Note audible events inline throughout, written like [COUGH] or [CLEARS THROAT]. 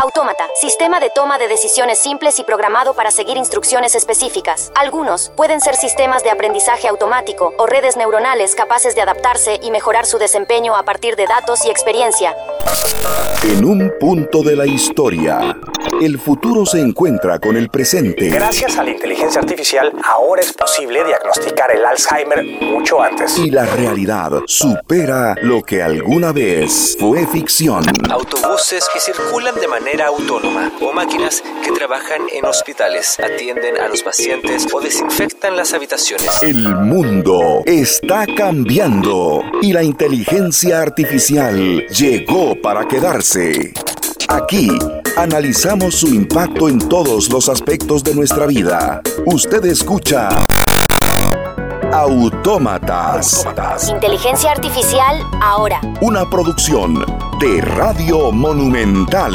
Autómata, sistema de toma de decisiones simples y programado para seguir instrucciones específicas. Algunos pueden ser sistemas de aprendizaje automático o redes neuronales capaces de adaptarse y mejorar su desempeño a partir de datos y experiencia. En un punto de la historia, el futuro se encuentra con el presente. Gracias a la inteligencia artificial, ahora es posible diagnosticar el Alzheimer mucho antes. Y la realidad supera lo que alguna vez fue ficción. Autobuses que circulan de manera autónoma o máquinas que trabajan en hospitales, atienden a los pacientes o desinfectan las habitaciones. El mundo está cambiando y la inteligencia artificial llegó para quedarse. Aquí analizamos su impacto en todos los aspectos de nuestra vida. Usted escucha Autómatas. Inteligencia artificial ahora. Una producción de Radio Monumental.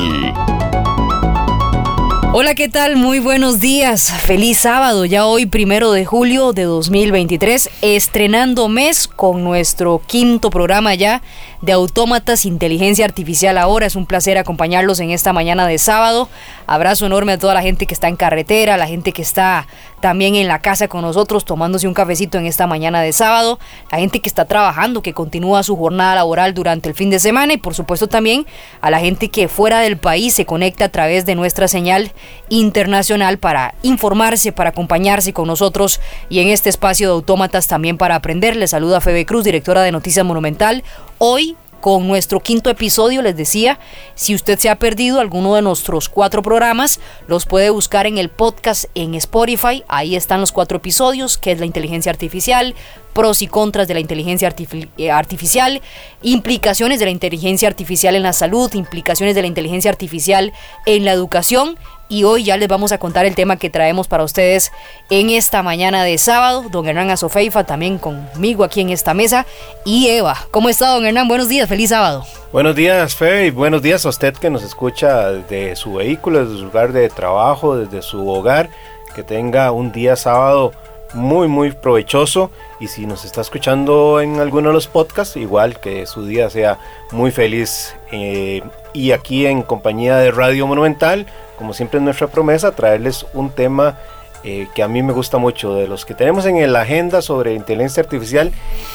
Hola, ¿qué tal? Muy buenos días. Feliz sábado, ya hoy primero de julio de 2023, estrenando mes con nuestro quinto programa ya de Autómatas Inteligencia Artificial. Ahora es un placer acompañarlos en esta mañana de sábado. Abrazo enorme a toda la gente que está en carretera, la gente que está también en la casa con nosotros tomándose un cafecito en esta mañana de sábado, la gente que está trabajando, que continúa su jornada laboral durante el fin de semana y por supuesto también a la gente que fuera del país se conecta a través de nuestra señal internacional para informarse, para acompañarse con nosotros y en este espacio de autómatas también para aprender. Les saluda Febe Cruz, directora de Noticias Monumental. Hoy con nuestro quinto episodio. Les decía, si usted se ha perdido alguno de nuestros cuatro programas, los puede buscar en el podcast en Spotify. Ahí están los cuatro episodios, que es la inteligencia artificial, pros y contras de la inteligencia eh, artificial, implicaciones de la inteligencia artificial en la salud, implicaciones de la inteligencia artificial en la educación y hoy ya les vamos a contar el tema que traemos para ustedes en esta mañana de sábado. Don Hernán Azofeifa también conmigo aquí en esta mesa y Eva. ¿Cómo está don Hernán? Buenos días, feliz sábado. Buenos días, Fe, y buenos días a usted que nos escucha desde su vehículo, desde su lugar de trabajo, desde su hogar. Que tenga un día sábado muy muy provechoso y si nos está escuchando en alguno de los podcasts igual que su día sea muy feliz eh, y aquí en compañía de Radio Monumental como siempre es nuestra promesa, traerles un tema eh, que a mí me gusta mucho. De los que tenemos en la agenda sobre inteligencia artificial,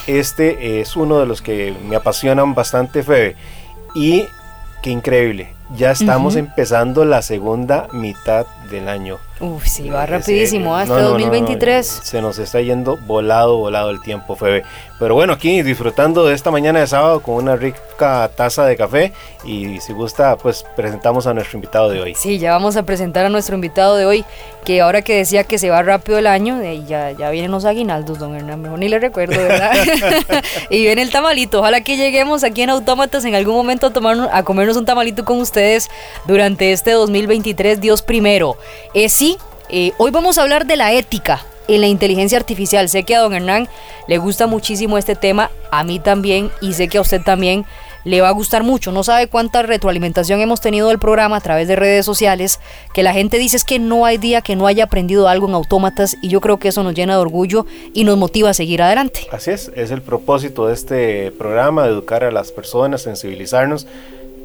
este es uno de los que me apasionan bastante, Febe. Y qué increíble, ya estamos empezando la segunda mitad del año. Uf, sí, va rapidísimo, hasta 2023. se nos está yendo volado, volado el tiempo, Febe. Pero bueno, aquí disfrutando de esta mañana de sábado con una rica taza de café y si gusta, pues presentamos a nuestro invitado de hoy. Sí, ya vamos a presentar a nuestro invitado de hoy, que ahora que decía que se va rápido el año, eh, ya, ya vienen los aguinaldos, don Hernán, mejor ni le recuerdo, ¿verdad? [LAUGHS] [LAUGHS] y viene el tamalito, ojalá que lleguemos aquí en Autómatas en algún momento a, tomar, a comernos un tamalito con ustedes durante este 2023, Dios primero. Eh, sí, eh, hoy vamos a hablar de la ética en la inteligencia artificial. Sé que a don Hernán le gusta muchísimo este tema, a mí también, y sé que a usted también le va a gustar mucho. No sabe cuánta retroalimentación hemos tenido del programa a través de redes sociales, que la gente dice es que no hay día que no haya aprendido algo en autómatas y yo creo que eso nos llena de orgullo y nos motiva a seguir adelante. Así es, es el propósito de este programa, de educar a las personas, sensibilizarnos.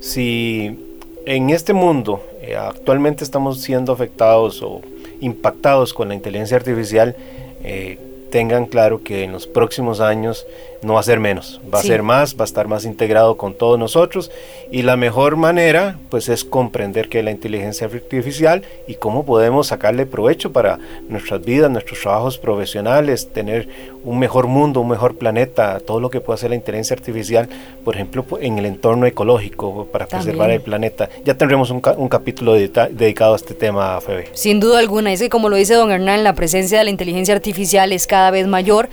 Si en este mundo eh, actualmente estamos siendo afectados o impactados con la inteligencia artificial, eh, tengan claro que en los próximos años no va a ser menos, va a ser más, va a estar más integrado con todos nosotros. Y la mejor manera pues es comprender qué es la inteligencia artificial y cómo podemos sacarle provecho para nuestras vidas, nuestros trabajos profesionales, tener un mejor mundo, un mejor planeta, todo lo que puede hacer la inteligencia artificial, por ejemplo en el entorno ecológico para preservar el planeta. Ya tendremos un, un capítulo dedicado a este tema, Febe. Sin duda alguna, es que como lo dice don Hernán, la presencia de la inteligencia artificial es cada vez mayor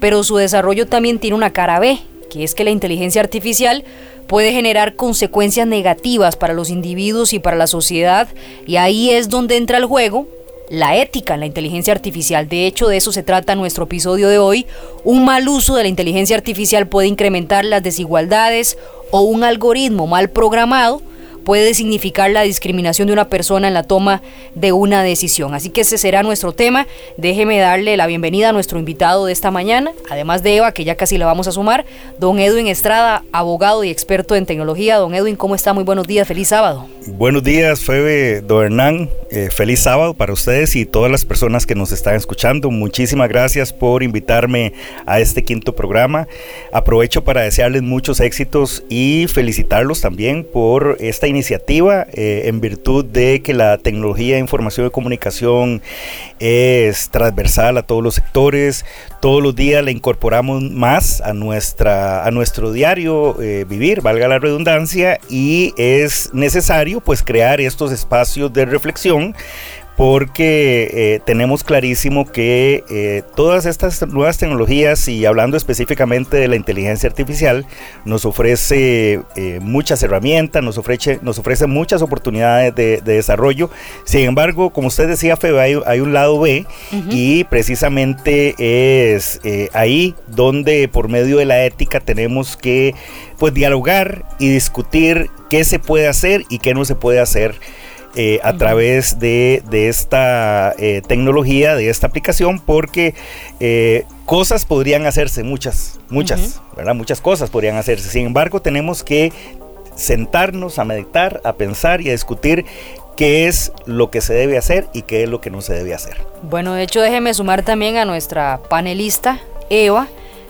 pero su desarrollo también tiene una cara B, que es que la inteligencia artificial puede generar consecuencias negativas para los individuos y para la sociedad, y ahí es donde entra el juego la ética en la inteligencia artificial. De hecho, de eso se trata nuestro episodio de hoy. Un mal uso de la inteligencia artificial puede incrementar las desigualdades o un algoritmo mal programado puede significar la discriminación de una persona en la toma de una decisión. Así que ese será nuestro tema. Déjeme darle la bienvenida a nuestro invitado de esta mañana, además de Eva, que ya casi la vamos a sumar, don Edwin Estrada, abogado y experto en tecnología. Don Edwin, ¿cómo está? Muy buenos días, feliz sábado. Buenos días, Febe Do Hernán. Eh, feliz sábado para ustedes y todas las personas que nos están escuchando. Muchísimas gracias por invitarme a este quinto programa. Aprovecho para desearles muchos éxitos y felicitarlos también por esta iniciativa eh, en virtud de que la tecnología de información y comunicación es transversal a todos los sectores. Todos los días la incorporamos más a, nuestra, a nuestro diario eh, vivir, valga la redundancia, y es necesario pues crear estos espacios de reflexión porque eh, tenemos clarísimo que eh, todas estas nuevas tecnologías y hablando específicamente de la inteligencia artificial nos ofrece eh, muchas herramientas, nos ofrece, nos ofrece muchas oportunidades de, desarrollo. Sin embargo, como usted decía, Febe, hay, un lado B y precisamente es ahí donde por medio de la ética tenemos que pues dialogar y discutir qué se puede hacer y qué no se puede hacer eh, a través de, esta eh, tecnología, de esta aplicación, porque eh, cosas podrían hacerse, muchas, muchas, ¿verdad? Muchas cosas podrían hacerse. Sin embargo, tenemos que sentarnos a meditar, a pensar y a discutir qué es lo que se debe hacer y qué es lo que no se debe hacer. Bueno, de hecho déjeme sumar también a nuestra panelista, Eva,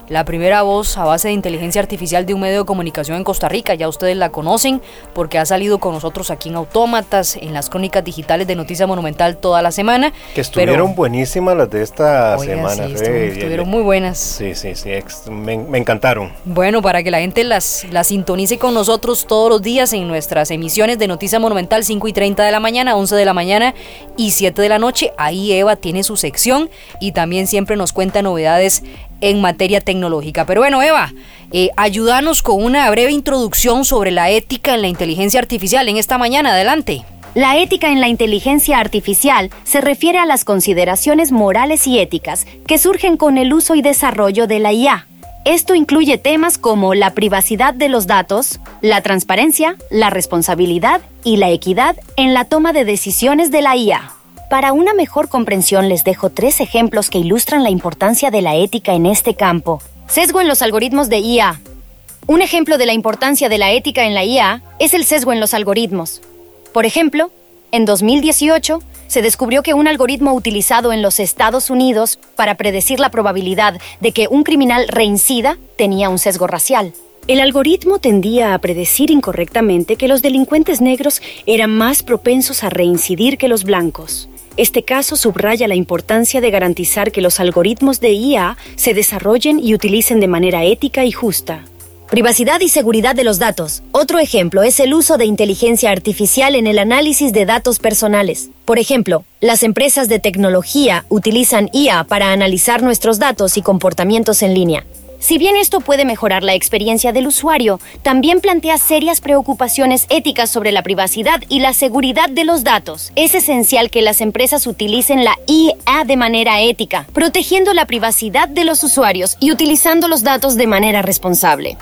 la primera voz a base de inteligencia artificial de un medio de comunicación en Costa Rica. Ya ustedes la conocen porque ha salido con nosotros aquí en Autómatas, en las crónicas digitales de Noticia Monumental toda la semana. Que estuvieron buenísimas las de esta semana. estuvieron, muy buenas. Sí, sí, sí, me, encantaron. Bueno, para que la gente las, las sintonice con nosotros todos los días en nuestras emisiones de Noticia Monumental 5 y 30 de la mañana, 11 de la mañana y 7 de la noche. Ahí Eva tiene su sección y también siempre nos cuenta novedades en materia tecnológica. Pero bueno, Eva, eh, ayúdanos con una breve introducción sobre la ética en la inteligencia artificial en esta mañana. Adelante. La ética en la inteligencia artificial se refiere a las consideraciones morales y éticas que surgen con el uso y desarrollo de la IA. Esto incluye temas como la privacidad de los datos, la transparencia, la responsabilidad y la equidad en la toma de decisiones de la IA. Para una mejor comprensión les dejo tres ejemplos que ilustran la importancia de la ética en este campo. Sesgo en los algoritmos de IA. Un ejemplo de la importancia de la ética en la IA es el sesgo en los algoritmos. Por ejemplo, en 2018 se descubrió que un algoritmo utilizado en los Estados Unidos para predecir la probabilidad de que un criminal reincida tenía un sesgo racial. El algoritmo tendía a predecir incorrectamente que los delincuentes negros eran más propensos a reincidir que los blancos. Este caso subraya la importancia de garantizar que los algoritmos de IA se desarrollen y utilicen de manera ética y justa. Privacidad y seguridad de los datos. Otro ejemplo es el uso de inteligencia artificial en el análisis de datos personales. Por ejemplo, las empresas de tecnología utilizan IA para analizar nuestros datos y comportamientos en línea. Si bien esto puede mejorar la experiencia del usuario, también plantea serias preocupaciones éticas sobre la privacidad y la seguridad de los datos. Es esencial que las empresas utilicen la IA de manera ética, protegiendo la privacidad de los usuarios y utilizando los datos de manera responsable.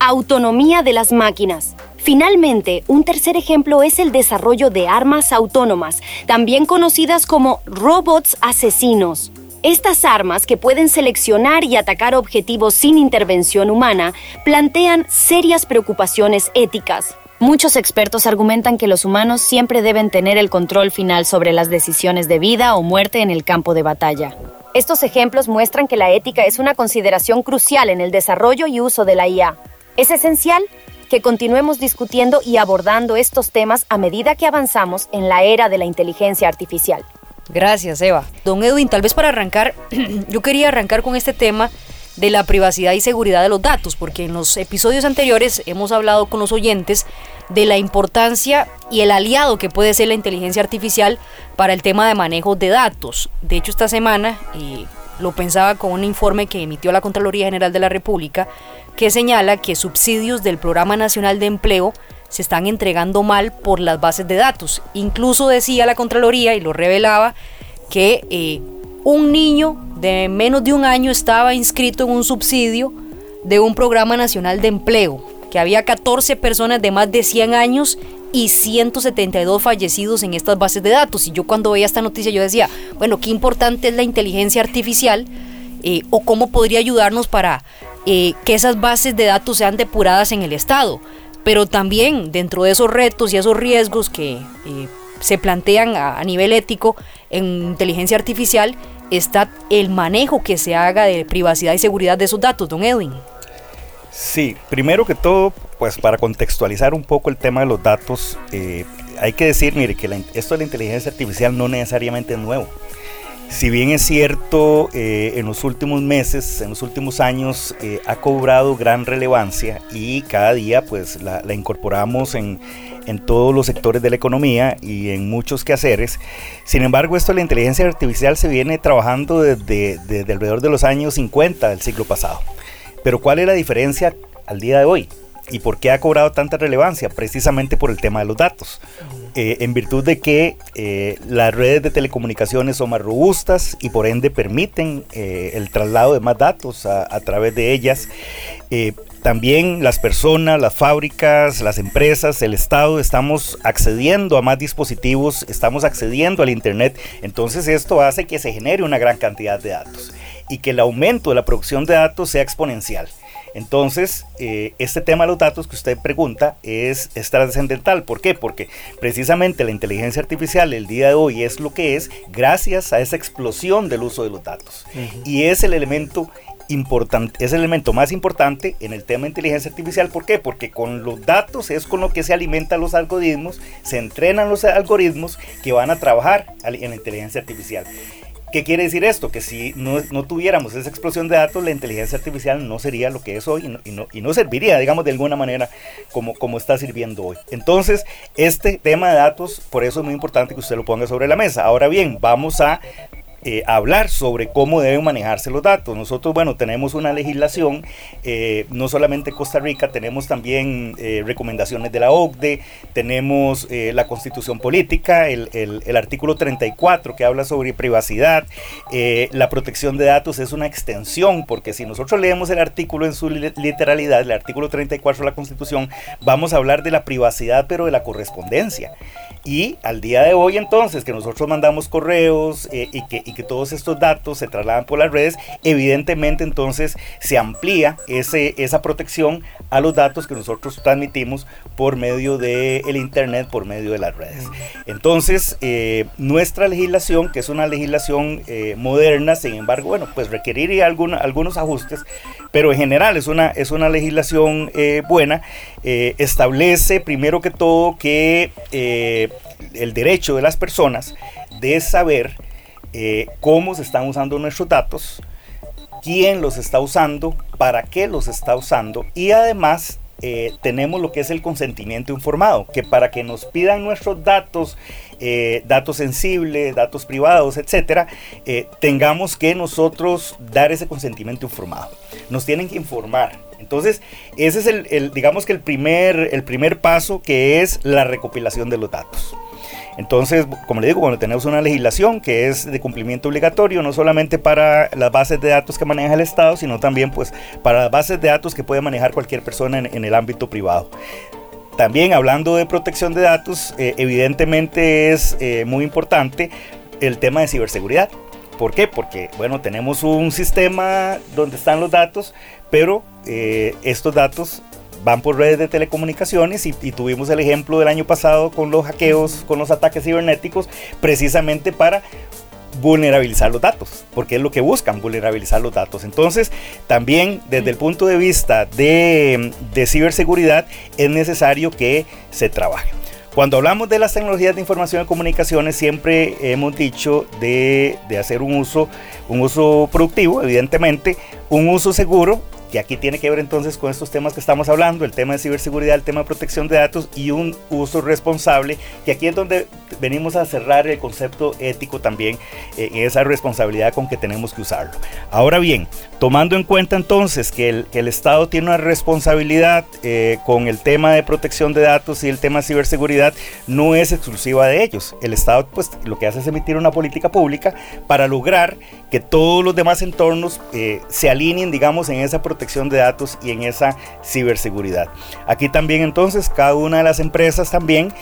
Autonomía de las máquinas. Finalmente, un tercer ejemplo es el desarrollo de armas autónomas, también conocidas como robots asesinos. Estas armas, que pueden seleccionar y atacar objetivos sin intervención humana, plantean serias preocupaciones éticas. Muchos expertos argumentan que los humanos siempre deben tener el control final sobre las decisiones de vida o muerte en el campo de batalla. Estos ejemplos muestran que la ética es una consideración crucial en el desarrollo y uso de la IA. Es esencial que continuemos discutiendo y abordando estos temas a medida que avanzamos en la era de la inteligencia artificial. Gracias, Eva. Don Edwin, tal vez para arrancar, [CLEARS THROAT] yo quería arrancar con este tema de la privacidad y seguridad de los datos, porque en los episodios anteriores hemos hablado con los oyentes de la importancia y el aliado que puede ser la inteligencia artificial para el tema de manejo de datos. De hecho, esta semana eh, lo pensaba con un informe que emitió la Contraloría General de la República, que señala que subsidios del Programa Nacional de Empleo se están entregando mal por las bases de datos. Incluso decía la Contraloría, y lo revelaba, que eh, un niño de menos de un año estaba inscrito en un subsidio de un programa nacional de empleo, que había 14 personas de más de 100 años y 172 fallecidos en estas bases de datos. Y yo cuando veía esta noticia yo decía, bueno, qué importante es la inteligencia artificial eh, o cómo podría ayudarnos para eh, que esas bases de datos sean depuradas en el Estado. Pero también dentro de esos retos y esos riesgos que eh, se plantean a, nivel ético en inteligencia artificial está el manejo que se haga de privacidad y seguridad de esos datos, don Edwin. Sí, primero que todo, pues para contextualizar un poco el tema de los datos, eh, hay que decir, mire, que esto de la inteligencia artificial no necesariamente es nuevo. Si bien es cierto, eh, en los últimos meses, en los últimos años, eh, ha cobrado gran relevancia y cada día pues la, incorporamos en, en, todos los sectores de la economía y en muchos quehaceres. Sin embargo, esto de la inteligencia artificial se viene trabajando desde, desde alrededor de los años 50 del siglo pasado. Pero ¿cuál es la diferencia al día de hoy? ¿Y por qué ha cobrado tanta relevancia? Precisamente por el tema de los datos. Eh, en virtud de que eh, las redes de telecomunicaciones son más robustas y por ende permiten eh, el traslado de más datos a, través de ellas. también las personas, las fábricas, las empresas, el Estado, estamos accediendo a más dispositivos, estamos accediendo al Internet. Entonces esto hace que se genere una gran cantidad de datos y que el aumento de la producción de datos sea exponencial. Entonces, eh, este tema de los datos que usted pregunta es, trascendental. ¿Por qué? Porque precisamente la inteligencia artificial el día de hoy es lo que es gracias a esa explosión del uso de los datos. Y es el elemento importante, es el elemento más importante en el tema de inteligencia artificial. ¿Por qué? Porque con los datos es con lo que se alimentan los algoritmos, se entrenan los algoritmos que van a trabajar en la inteligencia artificial. ¿Qué quiere decir esto? Que si no, tuviéramos esa explosión de datos, la inteligencia artificial no sería lo que es hoy y no, y no, serviría, digamos, de alguna manera como, como está sirviendo hoy. Entonces, este tema de datos, por eso es muy importante que usted lo ponga sobre la mesa. Ahora bien, vamos a eh, hablar sobre cómo deben manejarse los datos. Nosotros, bueno, tenemos una legislación, eh, no solamente en Costa Rica, tenemos también eh, recomendaciones de la OCDE, tenemos la constitución política, el, el, artículo 34 que habla sobre privacidad, la protección de datos es una extensión, porque si nosotros leemos el artículo en su literalidad, el artículo 34 de la constitución, vamos a hablar de la privacidad, pero de la correspondencia. Y al día de hoy entonces que nosotros mandamos correos eh, y, que, y, que, todos estos datos se trasladan por las redes, evidentemente entonces se amplía ese, esa protección a los datos que nosotros transmitimos por medio del el Internet, por medio de las redes. Entonces, eh, nuestra legislación, que es una legislación eh, moderna, sin embargo, bueno, pues requeriría algunos ajustes, pero en general es una, es una legislación buena, establece primero que todo que el derecho de las personas de saber eh, cómo se están usando nuestros datos, quién los está usando, para qué los está usando y además eh, tenemos lo que es el consentimiento informado, que para que nos pidan nuestros datos, eh, datos sensibles, datos privados, etcétera, tengamos que nosotros dar ese consentimiento informado. Nos tienen que informar. Entonces, ese es el, digamos que el primer, el primer paso que es la recopilación de los datos. Entonces, como le digo, cuando tenemos una legislación que es de cumplimiento obligatorio, no solamente para las bases de datos que maneja el Estado, sino también pues para las bases de datos que puede manejar cualquier persona en, el ámbito privado. También hablando de protección de datos, eh, evidentemente es eh, muy importante el tema de ciberseguridad. ¿Por qué? Porque, bueno, tenemos un sistema donde están los datos, pero eh, estos datos van por redes de telecomunicaciones y, tuvimos el ejemplo del año pasado con los hackeos, con los ataques cibernéticos, precisamente para vulnerabilizar los datos, porque es lo que buscan, vulnerabilizar los datos. Entonces, también desde el punto de vista de, ciberseguridad, es necesario que se trabaje. Cuando hablamos de las tecnologías de información y comunicaciones, siempre hemos dicho de, de hacer un uso, un uso productivo, evidentemente, un uso seguro que aquí tiene que ver entonces con estos temas que estamos hablando, el tema de ciberseguridad, el tema de protección de datos y un uso responsable, que aquí es donde venimos a cerrar el concepto ético también, eh, esa responsabilidad con que tenemos que usarlo. Ahora bien, tomando en cuenta entonces que el, que el Estado tiene una responsabilidad eh, con el tema de protección de datos y el tema de ciberseguridad, no es exclusiva de ellos. El Estado pues lo que hace es emitir una política pública para lograr que todos los demás entornos eh, se alineen, digamos, en esa protección de datos y en esa ciberseguridad. Aquí también entonces cada una de las empresas también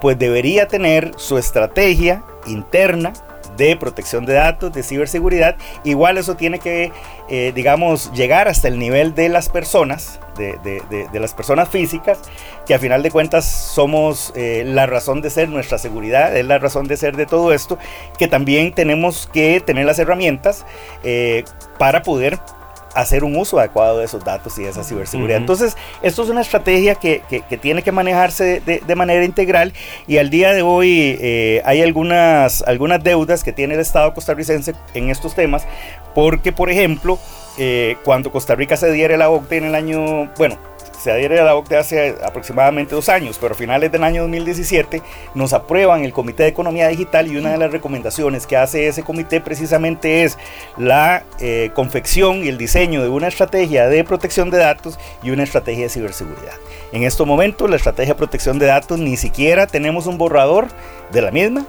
pues debería tener su estrategia interna de protección de datos, de ciberseguridad. Igual eso tiene que, eh, digamos, llegar hasta el nivel de las personas, de, las personas físicas, que a final de cuentas somos eh, la razón de ser, nuestra seguridad es la razón de ser de todo esto, que también tenemos que tener las herramientas eh, para poder hacer un uso adecuado de esos datos y de esa ciberseguridad. Entonces, esto es una estrategia que, que, tiene que manejarse de, de, manera integral y al día de hoy eh, hay algunas, algunas deudas que tiene el Estado costarricense en estos temas, porque, por ejemplo, eh, cuando Costa Rica se diera la OCDE en el año, bueno, se adhiere a la OCDE hace aproximadamente dos años, pero a finales del año 2017 nos aprueban el Comité de Economía Digital y una de las recomendaciones que hace ese comité precisamente es la eh, confección y el diseño de una estrategia de protección de datos y una estrategia de ciberseguridad. En estos momentos la estrategia de protección de datos ni siquiera tenemos un borrador de la misma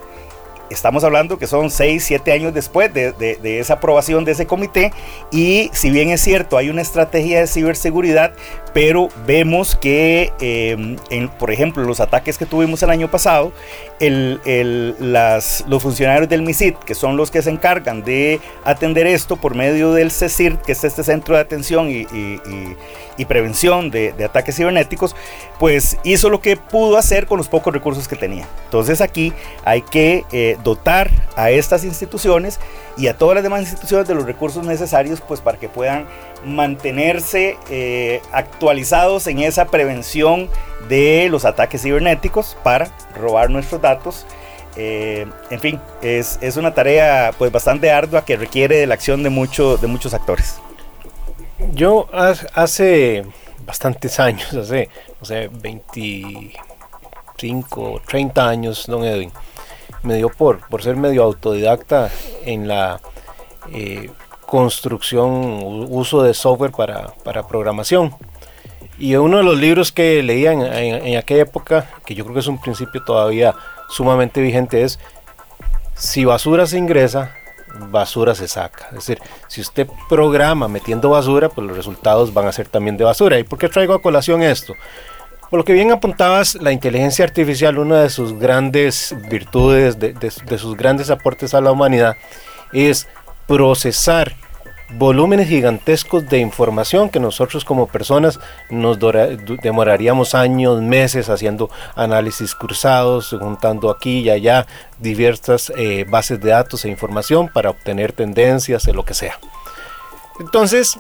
estamos hablando que son 6, 7 años después de, de, esa aprobación de ese comité y si bien es cierto hay una estrategia de ciberseguridad, pero vemos que, em, por ejemplo, los ataques que tuvimos el año pasado, el, el, las, los funcionarios del MISIT, que son los que se encargan de atender esto por medio del CECIR, que es este centro de atención y, y, y prevención de, de, ataques cibernéticos, pues hizo lo que pudo hacer con los pocos recursos que tenía. Entonces aquí hay que eh, dotar a estas instituciones y a todas las demás instituciones de los recursos necesarios pues para que puedan mantenerse eh, actualizados en esa prevención de los ataques cibernéticos para robar nuestros datos. Eh, en fin, es, es, una tarea pues bastante ardua que requiere de la acción de, mucho, de muchos actores. Yo hace bastantes años, [LAUGHS] hace, no sé, 25, 30 años, don Edwin, me dio por, por ser medio autodidacta en la eh, construcción, uso de software para, para, programación. Y uno de los libros que leía en, en, aquella época, que yo creo que es un principio todavía sumamente vigente, es si basura se ingresa, basura se saca. Es decir, si usted programa metiendo basura, pues los resultados van a ser también de basura. ¿Y por qué traigo a colación esto? Por lo que bien apuntabas, la inteligencia artificial, una de sus grandes virtudes, de, sus grandes aportes a la humanidad, es procesar volúmenes gigantescos de información que nosotros como personas nos demoraríamos años, meses haciendo análisis cruzados, juntando aquí y allá diversas eh, bases de datos e información para obtener tendencias de lo que sea. Entonces,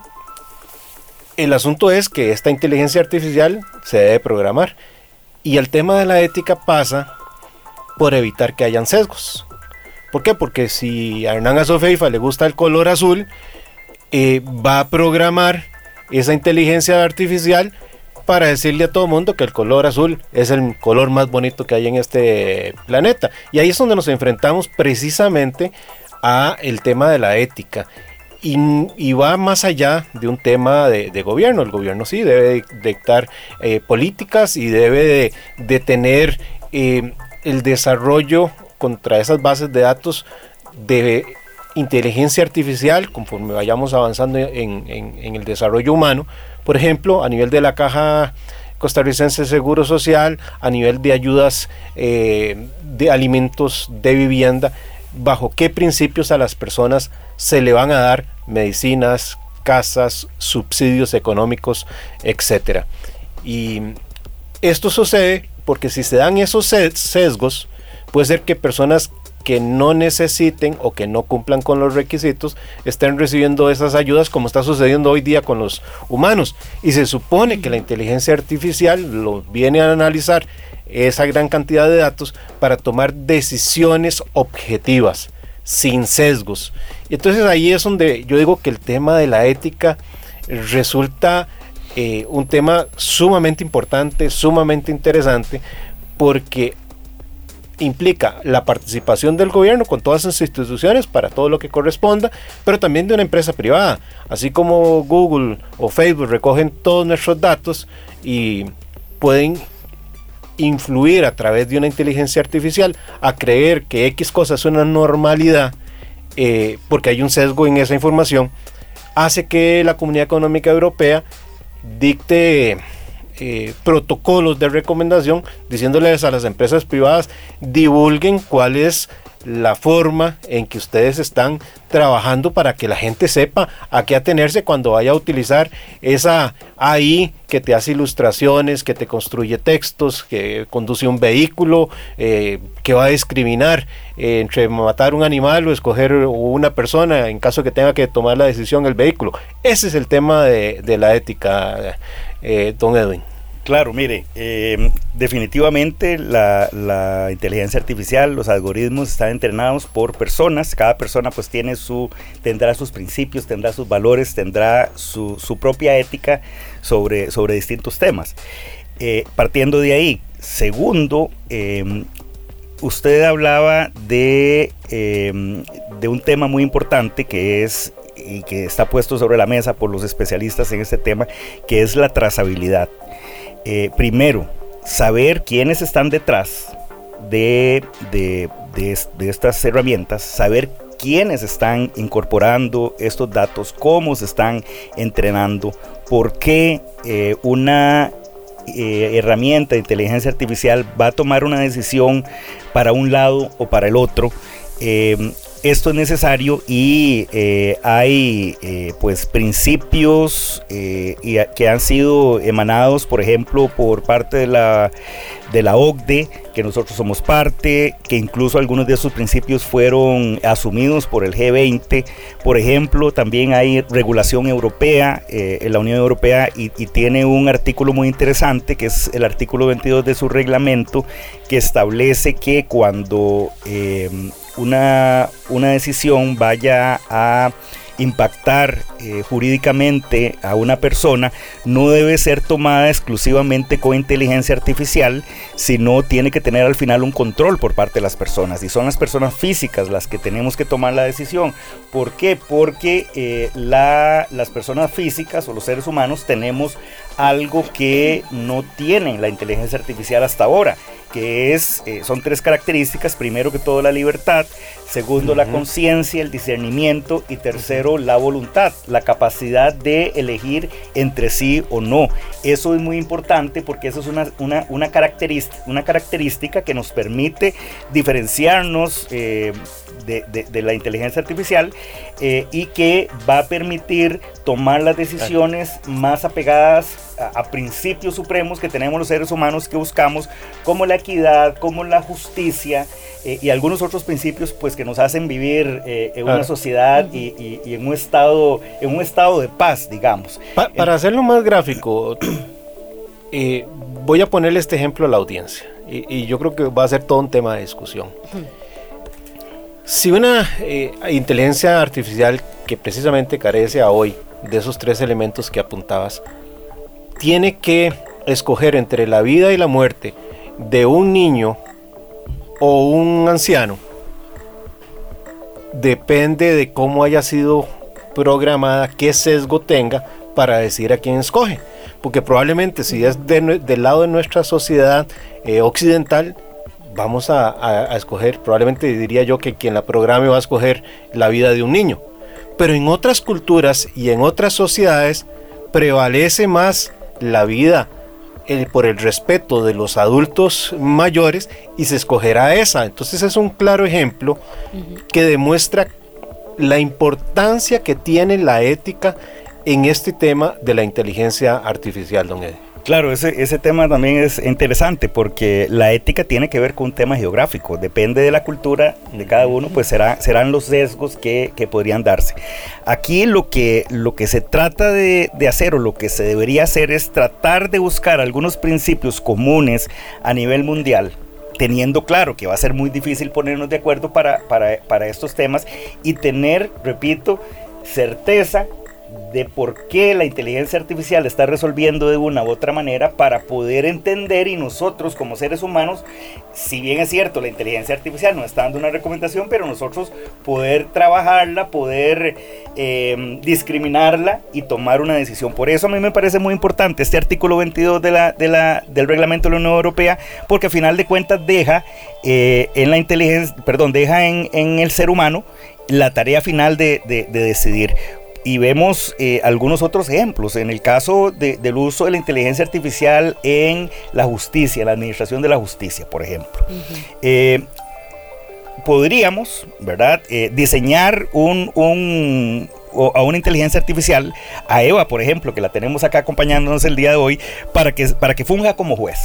el asunto es que esta inteligencia artificial se debe programar y el tema de la ética pasa por evitar que hayan sesgos. ¿Por qué? Porque si a Hernán Asofeifa le gusta el color azul, eh, va a programar esa inteligencia artificial para decirle a todo mundo que el color azul es el color más bonito que hay en este planeta. Y ahí es donde nos enfrentamos precisamente a el tema de la ética. Y, va más allá de un tema de, gobierno. El gobierno sí debe dictar eh, políticas y debe de, tener eh, el desarrollo contra esas bases de datos de inteligencia artificial conforme vayamos avanzando en, el desarrollo humano. Por ejemplo, a nivel de la caja costarricense de Seguro Social, a nivel de ayudas eh, de alimentos de vivienda, bajo qué principios a las personas se le van a dar medicinas, casas, subsidios económicos, etcétera. Y esto sucede porque si se dan esos sesgos, puede ser que personas que no necesiten o que no cumplan con los requisitos estén recibiendo esas ayudas como está sucediendo hoy día con los humanos. Y se supone que la inteligencia artificial lo viene a analizar esa gran cantidad de datos para tomar decisiones objetivas, sin sesgos. Y entonces ahí es donde yo digo que el tema de la ética resulta eh, un tema sumamente importante, sumamente interesante, porque implica la participación del gobierno con todas sus instituciones para todo lo que corresponda, pero también de una empresa privada. Así como Google o Facebook recogen todos nuestros datos y pueden influir a través de una inteligencia artificial a creer que X cosa es una normalidad, eh, porque hay un sesgo en esa información, hace que la Comunidad Económica Europea dicte eh, protocolos de recomendación diciéndoles a las empresas privadas divulguen cuál es la forma en que ustedes están trabajando para que la gente sepa a qué atenerse cuando vaya a utilizar esa AI que te hace ilustraciones, que te construye textos, que conduce un vehículo, eh, que va a discriminar entre matar un animal o escoger una persona en caso que tenga que tomar la decisión el vehículo. Ese es el tema de, la ética, eh, don Edwin. Claro, mire, em, definitivamente la, inteligencia artificial, los algoritmos están entrenados por personas, cada persona pues tiene su, tendrá sus principios, tendrá sus valores, tendrá su, propia ética sobre, sobre distintos temas. Eh, partiendo de ahí, segundo, em, usted hablaba de, em, de un tema muy importante que es y que está puesto sobre la mesa por los especialistas en este tema, que es la trazabilidad. Eh, primero, saber quiénes están detrás de, de, estas herramientas, saber quiénes están incorporando estos datos, cómo se están entrenando, por qué eh, una eh, herramienta de inteligencia artificial va a tomar una decisión para un lado o para el otro esto es necesario y eh, hay eh, pues principios eh, que han sido emanados, por ejemplo, por parte de la, de la OCDE, que nosotros somos parte, que incluso algunos de esos principios fueron asumidos por el G20. Por ejemplo, también hay regulación europea en la Unión Europea y, y tiene un artículo muy interesante, que es el artículo 22 de su reglamento, que establece que cuando una, una decisión vaya a impactar eh, jurídicamente a una persona no debe ser tomada exclusivamente con inteligencia artificial, sino tiene que tener al final un control por parte de las personas. Y son las personas físicas las que tenemos que tomar la decisión. ¿Por qué? Porque eh, la, las personas físicas o los seres humanos tenemos algo que no tienen la inteligencia artificial hasta ahora que es, eh, son tres características. Primero que todo la libertad, segundo la conciencia, el discernimiento y tercero la voluntad, la capacidad de elegir entre sí o no. Eso es muy importante porque eso es una, una, una, característica, una característica que nos permite diferenciarnos eh, de, la inteligencia artificial eh, y que va a permitir tomar las decisiones más apegadas a, principios supremos que tenemos los seres humanos que buscamos, como la equidad, como la justicia eh, y algunos otros principios pues que nos hacen vivir eh, en una sociedad y, en un estado en un estado de paz, digamos. para hacerlo más gráfico, voy a ponerle este ejemplo a la audiencia y, yo creo que va a ser todo un tema de discusión. Si una eh, inteligencia artificial que precisamente carece a hoy de esos tres elementos que apuntabas, tiene que escoger entre la vida y la muerte de un niño o un anciano, depende de cómo haya sido programada, qué sesgo tenga para decir a quién escoge. Porque probablemente si es del lado de nuestra sociedad eh, occidental, vamos a, escoger, probablemente diría yo que quien la programe va a escoger la vida de un niño. Pero en otras culturas y en otras sociedades prevalece más la vida por el respeto de los adultos mayores y se escogerá esa. Entonces es un claro ejemplo que demuestra la importancia que tiene la ética en este tema de la inteligencia artificial, don Eddie. Claro, ese, ese tema también es interesante porque la ética tiene que ver con un tema geográfico. Depende de la cultura de cada uno, pues será, serán los sesgos que, podrían darse. Aquí lo que, lo que se trata de, hacer o lo que se debería hacer es tratar de buscar algunos principios comunes a nivel mundial teniendo claro que va a ser muy difícil ponernos de acuerdo para, para, para estos temas y tener, repito, certeza de por qué la inteligencia artificial está resolviendo de una u otra manera para poder entender y nosotros como seres humanos, si bien es cierto, la inteligencia artificial nos está dando una recomendación, pero nosotros poder trabajarla, poder em, discriminarla y tomar una decisión. Por eso a mí me parece muy importante este artículo 22 de la, de la, del reglamento de la Unión Europea, porque a final de cuentas deja eh, en la inteligencia, perdón, deja en, el ser humano la tarea final de decidir y vemos eh, algunos otros ejemplos. En el caso del uso de la inteligencia artificial en la justicia, la administración de la justicia, por ejemplo. Eh, podríamos, ¿verdad?, eh, diseñar un, un a una inteligencia artificial, a Eva, por ejemplo, que la tenemos acá acompañándonos el día de hoy, para que, para que funja como juez.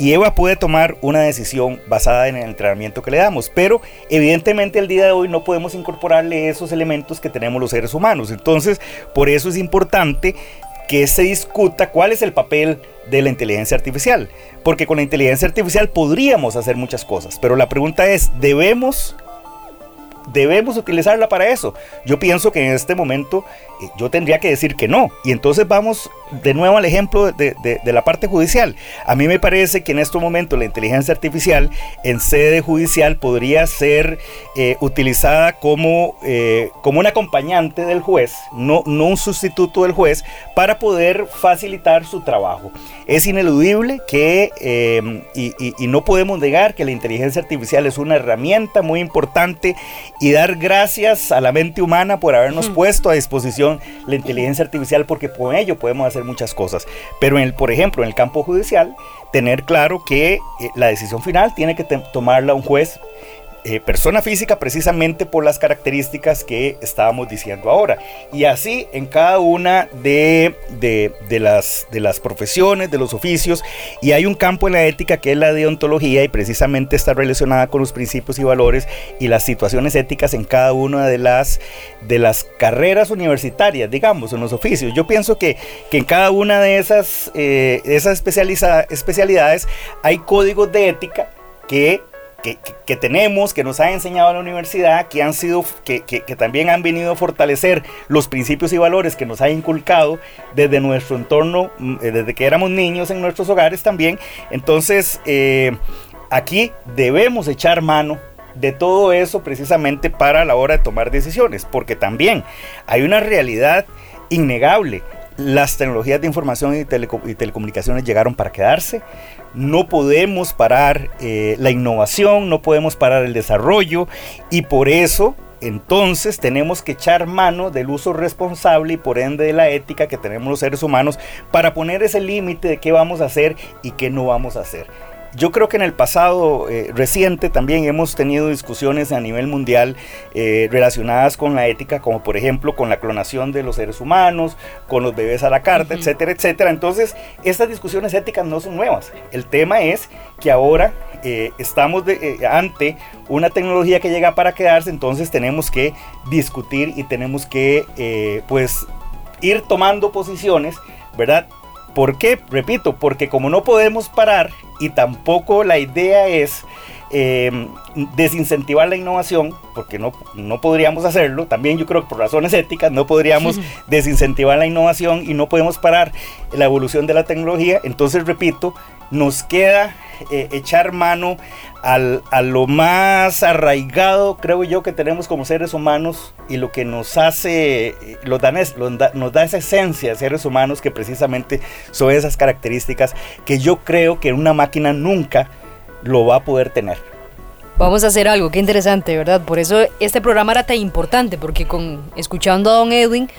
Y Eva puede tomar una decisión basada en el entrenamiento que le damos, pero evidentemente el día de hoy no podemos incorporarle esos elementos que tenemos los seres humanos. Entonces, por eso es importante que se discuta cuál es el papel de la inteligencia artificial, porque con la inteligencia artificial podríamos hacer muchas cosas, pero la pregunta es, ¿debemos debemos utilizarla para eso. Yo pienso que en este momento eh, yo tendría que decir que no. Y entonces vamos de nuevo al ejemplo de, la parte judicial. A mí me parece que en este momento la inteligencia artificial en sede judicial podría ser eh, utilizada como, eh, como un acompañante del juez, no, no un sustituto del juez, para poder facilitar su trabajo. Es ineludible que, y, y no podemos negar que la inteligencia artificial es una herramienta muy importante y dar gracias a la mente humana por habernos puesto a disposición la inteligencia artificial porque con ello podemos hacer muchas cosas. Pero en el, por ejemplo, en el campo judicial, tener claro que eh, la decisión final tiene que tomarla un juez eh, persona física precisamente por las características que estábamos diciendo ahora. Y así en cada una de, de, las, de las profesiones, de los oficios, y hay un campo en la ética que es la deontología y precisamente está relacionada con los principios y valores y las situaciones éticas en cada una de las, de las carreras universitarias, digamos, en los oficios. Yo pienso que, que en cada una de esas, eh, esas especialidades hay códigos de ética que que, tenemos, que nos ha enseñado la universidad, que han sido, que, también han venido a fortalecer los principios y valores que nos ha inculcado desde nuestro entorno, mm, eh, desde que éramos niños en nuestros hogares también. Entonces, eh, aquí debemos echar mano de todo eso precisamente para la hora de tomar decisiones, porque también hay una realidad innegable. Las tecnologías de información y, telecomunicaciones llegaron para quedarse no podemos parar eh, la innovación, no podemos parar el desarrollo y por eso entonces tenemos que echar mano del uso responsable y por ende de la ética que tenemos los seres humanos para poner ese límite de qué vamos a hacer y qué no vamos a hacer. Yo creo que en el pasado eh, reciente también hemos tenido discusiones a nivel mundial eh, relacionadas con la ética, como por ejemplo con la clonación de los seres humanos, con los bebés a la carta, etcétera, etcétera. Entonces, estas discusiones éticas no son nuevas. El tema es que ahora eh, estamos ante una tecnología que llega para quedarse, entonces tenemos que discutir y tenemos que, pues, ir tomando posiciones, ¿verdad? ¿Por qué? Repito, porque como no podemos parar y tampoco la idea es em, desincentivar la innovación, porque no, no podríamos hacerlo, también yo creo que por razones éticas no podríamos [LAUGHS] desincentivar la innovación y no podemos parar la evolución de la tecnología, entonces repito, nos queda eh, echar mano al, a lo más arraigado, creo yo, que tenemos como seres humanos y lo que nos hace, eh, lo nos da esa esencia de seres humanos que precisamente son esas características que yo creo que una máquina nunca lo va a poder tener. Vamos a hacer algo, qué interesante, ¿verdad? Por eso este programa era tan importante, porque con escuchando a don Edwin,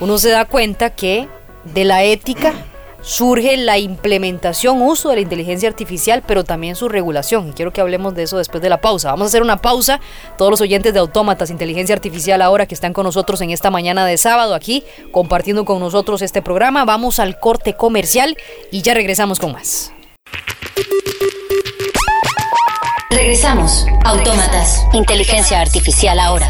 uno se da cuenta que de la ética surge la implementación, uso de la inteligencia artificial, pero también su regulación. Y quiero que hablemos de eso después de la pausa. Vamos a hacer una pausa. Todos los oyentes de Autómatas, Inteligencia Artificial, ahora que están con nosotros en esta mañana de sábado, aquí compartiendo con nosotros este programa, vamos al corte comercial y ya regresamos con más. Regresamos. Autómatas. Inteligencia Artificial ahora.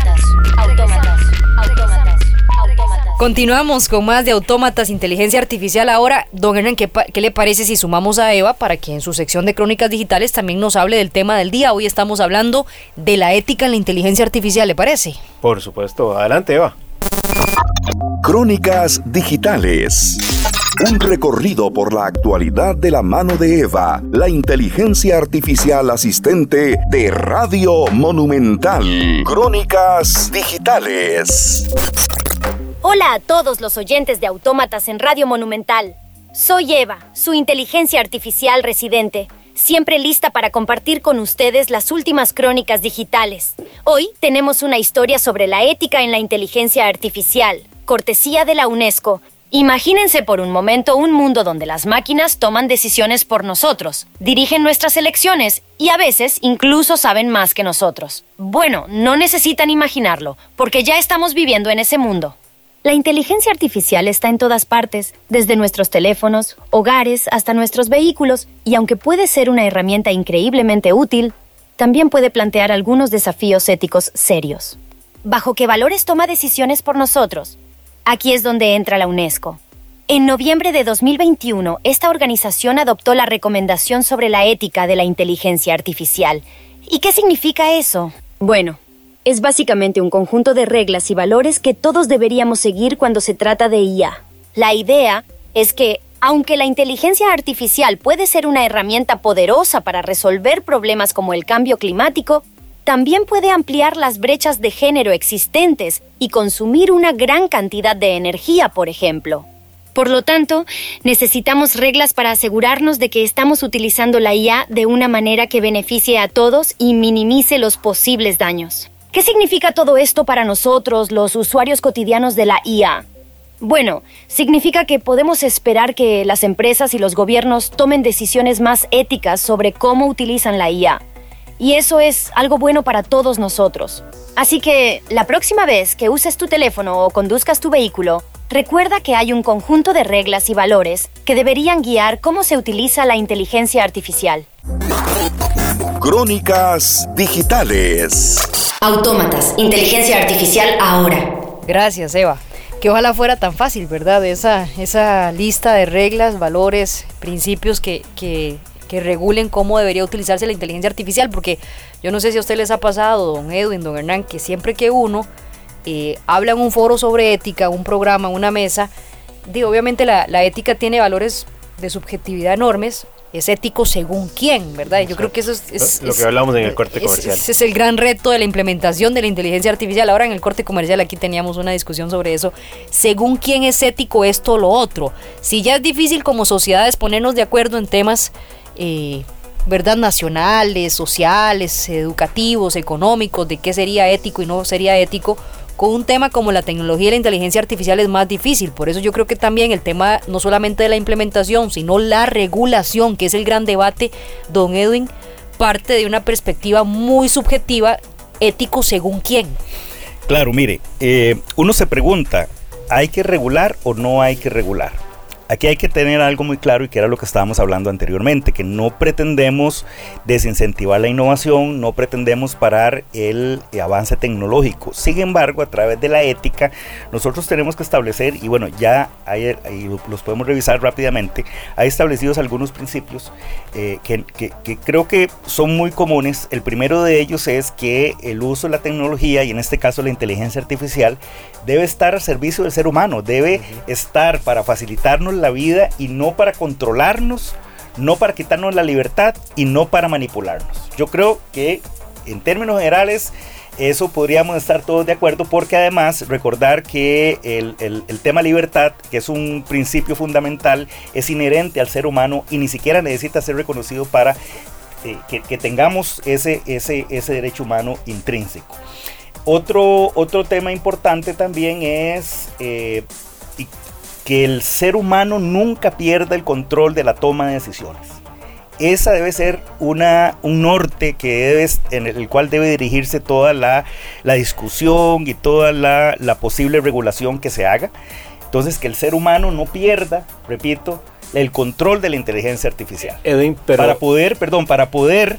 Continuamos con más de autómatas, inteligencia artificial. Ahora, don Hernán, ¿qué, le parece si sumamos a Eva para que en su sección de crónicas digitales también nos hable del tema del día? Hoy estamos hablando de la ética en la inteligencia artificial, ¿le parece? Por supuesto. Adelante, Eva. Crónicas digitales. Un recorrido por la actualidad de la mano de Eva, la inteligencia artificial asistente de Radio Monumental. Crónicas digitales. Hola a todos los oyentes de Autómatas en Radio Monumental. Soy Eva, su inteligencia artificial residente, siempre lista para compartir con ustedes las últimas crónicas digitales. Hoy tenemos una historia sobre la ética en la inteligencia artificial, cortesía de la UNESCO, Imagínense por un momento un mundo donde las máquinas toman decisiones por nosotros, dirigen nuestras elecciones y a veces incluso saben más que nosotros. Bueno, no necesitan imaginarlo, porque ya estamos viviendo en ese mundo. La inteligencia artificial está en todas partes, desde nuestros teléfonos, hogares, hasta nuestros vehículos, y aunque puede ser una herramienta increíblemente útil, también puede plantear algunos desafíos éticos serios. ¿Bajo qué valores toma decisiones por nosotros? Aquí es donde entra la UNESCO. En noviembre de 2021, esta organización adoptó la recomendación sobre la ética de la inteligencia artificial. ¿Y qué significa eso? Bueno, es básicamente un conjunto de reglas y valores que todos deberíamos seguir cuando se trata de IA. La idea es que, aunque la inteligencia artificial puede ser una herramienta poderosa para resolver problemas como el cambio climático, también puede ampliar las brechas de género existentes y consumir una gran cantidad de energía, por ejemplo. Por lo tanto, necesitamos reglas para asegurarnos de que estamos utilizando la IA de una manera que beneficie a todos y minimice los posibles daños. ¿Qué significa todo esto para nosotros, los usuarios cotidianos de la IA? Bueno, significa que podemos esperar que las empresas y los gobiernos tomen decisiones más éticas sobre cómo utilizan la IA y eso es algo bueno para todos nosotros. Así que la próxima vez que uses tu teléfono o conduzcas tu vehículo, recuerda que hay un conjunto de reglas y valores que deberían guiar cómo se utiliza la inteligencia artificial. Crónicas digitales. Autómatas, inteligencia artificial ahora. Gracias, Eva. Que ojalá fuera tan fácil, ¿verdad? Esa, esa lista de reglas, valores, principios que, que que regulen cómo debería utilizarse la inteligencia artificial, porque yo no sé si a usted les ha pasado, don Edwin, don Hernán, que siempre que uno eh, habla en un foro sobre ética, un programa, una mesa, digo, obviamente la, ética tiene valores de subjetividad enormes, es ético según quién, ¿verdad? yo creo que eso es, lo que hablamos en el corte comercial. Ese es el gran reto de la implementación de la inteligencia artificial. Ahora en el corte comercial aquí teníamos una discusión sobre eso. Según quién es ético esto o lo otro. Si ya es difícil como sociedades ponernos de acuerdo en temas eh, ¿verdad? nacionales, sociales, educativos, económicos, de qué sería ético y no sería ético, con un tema como la tecnología y la inteligencia artificial es más difícil. Por eso yo creo que también el tema no solamente de la implementación, sino la regulación, que es el gran debate, don Edwin, parte de una perspectiva muy subjetiva, ético según quién. Claro, mire, eh, uno se pregunta, ¿hay que regular o no hay que regular? Aquí hay que tener algo muy claro y que era lo que estábamos hablando anteriormente, que no pretendemos desincentivar la innovación, no pretendemos parar el avance tecnológico. Sin embargo, a través de la ética, nosotros tenemos que establecer, y bueno, ya hay, los podemos revisar rápidamente, hay establecidos algunos principios eh, que, que creo que son muy comunes. El primero de ellos es que el uso de la tecnología, y en este caso la inteligencia artificial, debe estar al servicio del ser humano, debe estar para facilitarnos la vida y no para controlarnos, no para quitarnos la libertad y no para manipularnos. Yo creo que en términos generales eso podríamos estar todos de acuerdo porque además recordar que el, tema libertad, que es un principio fundamental, es inherente al ser humano y ni siquiera necesita ser reconocido para eh, que, tengamos ese, ese, ese derecho humano intrínseco. Otro, otro tema importante también es eh, que el ser humano nunca pierda el control de la toma de decisiones. Esa debe ser una, un norte que debe, en el cual debe dirigirse toda la, discusión y toda la, posible regulación que se haga. Entonces, que el ser humano no pierda, repito, el control de la inteligencia artificial. Para poder, perdón, para poder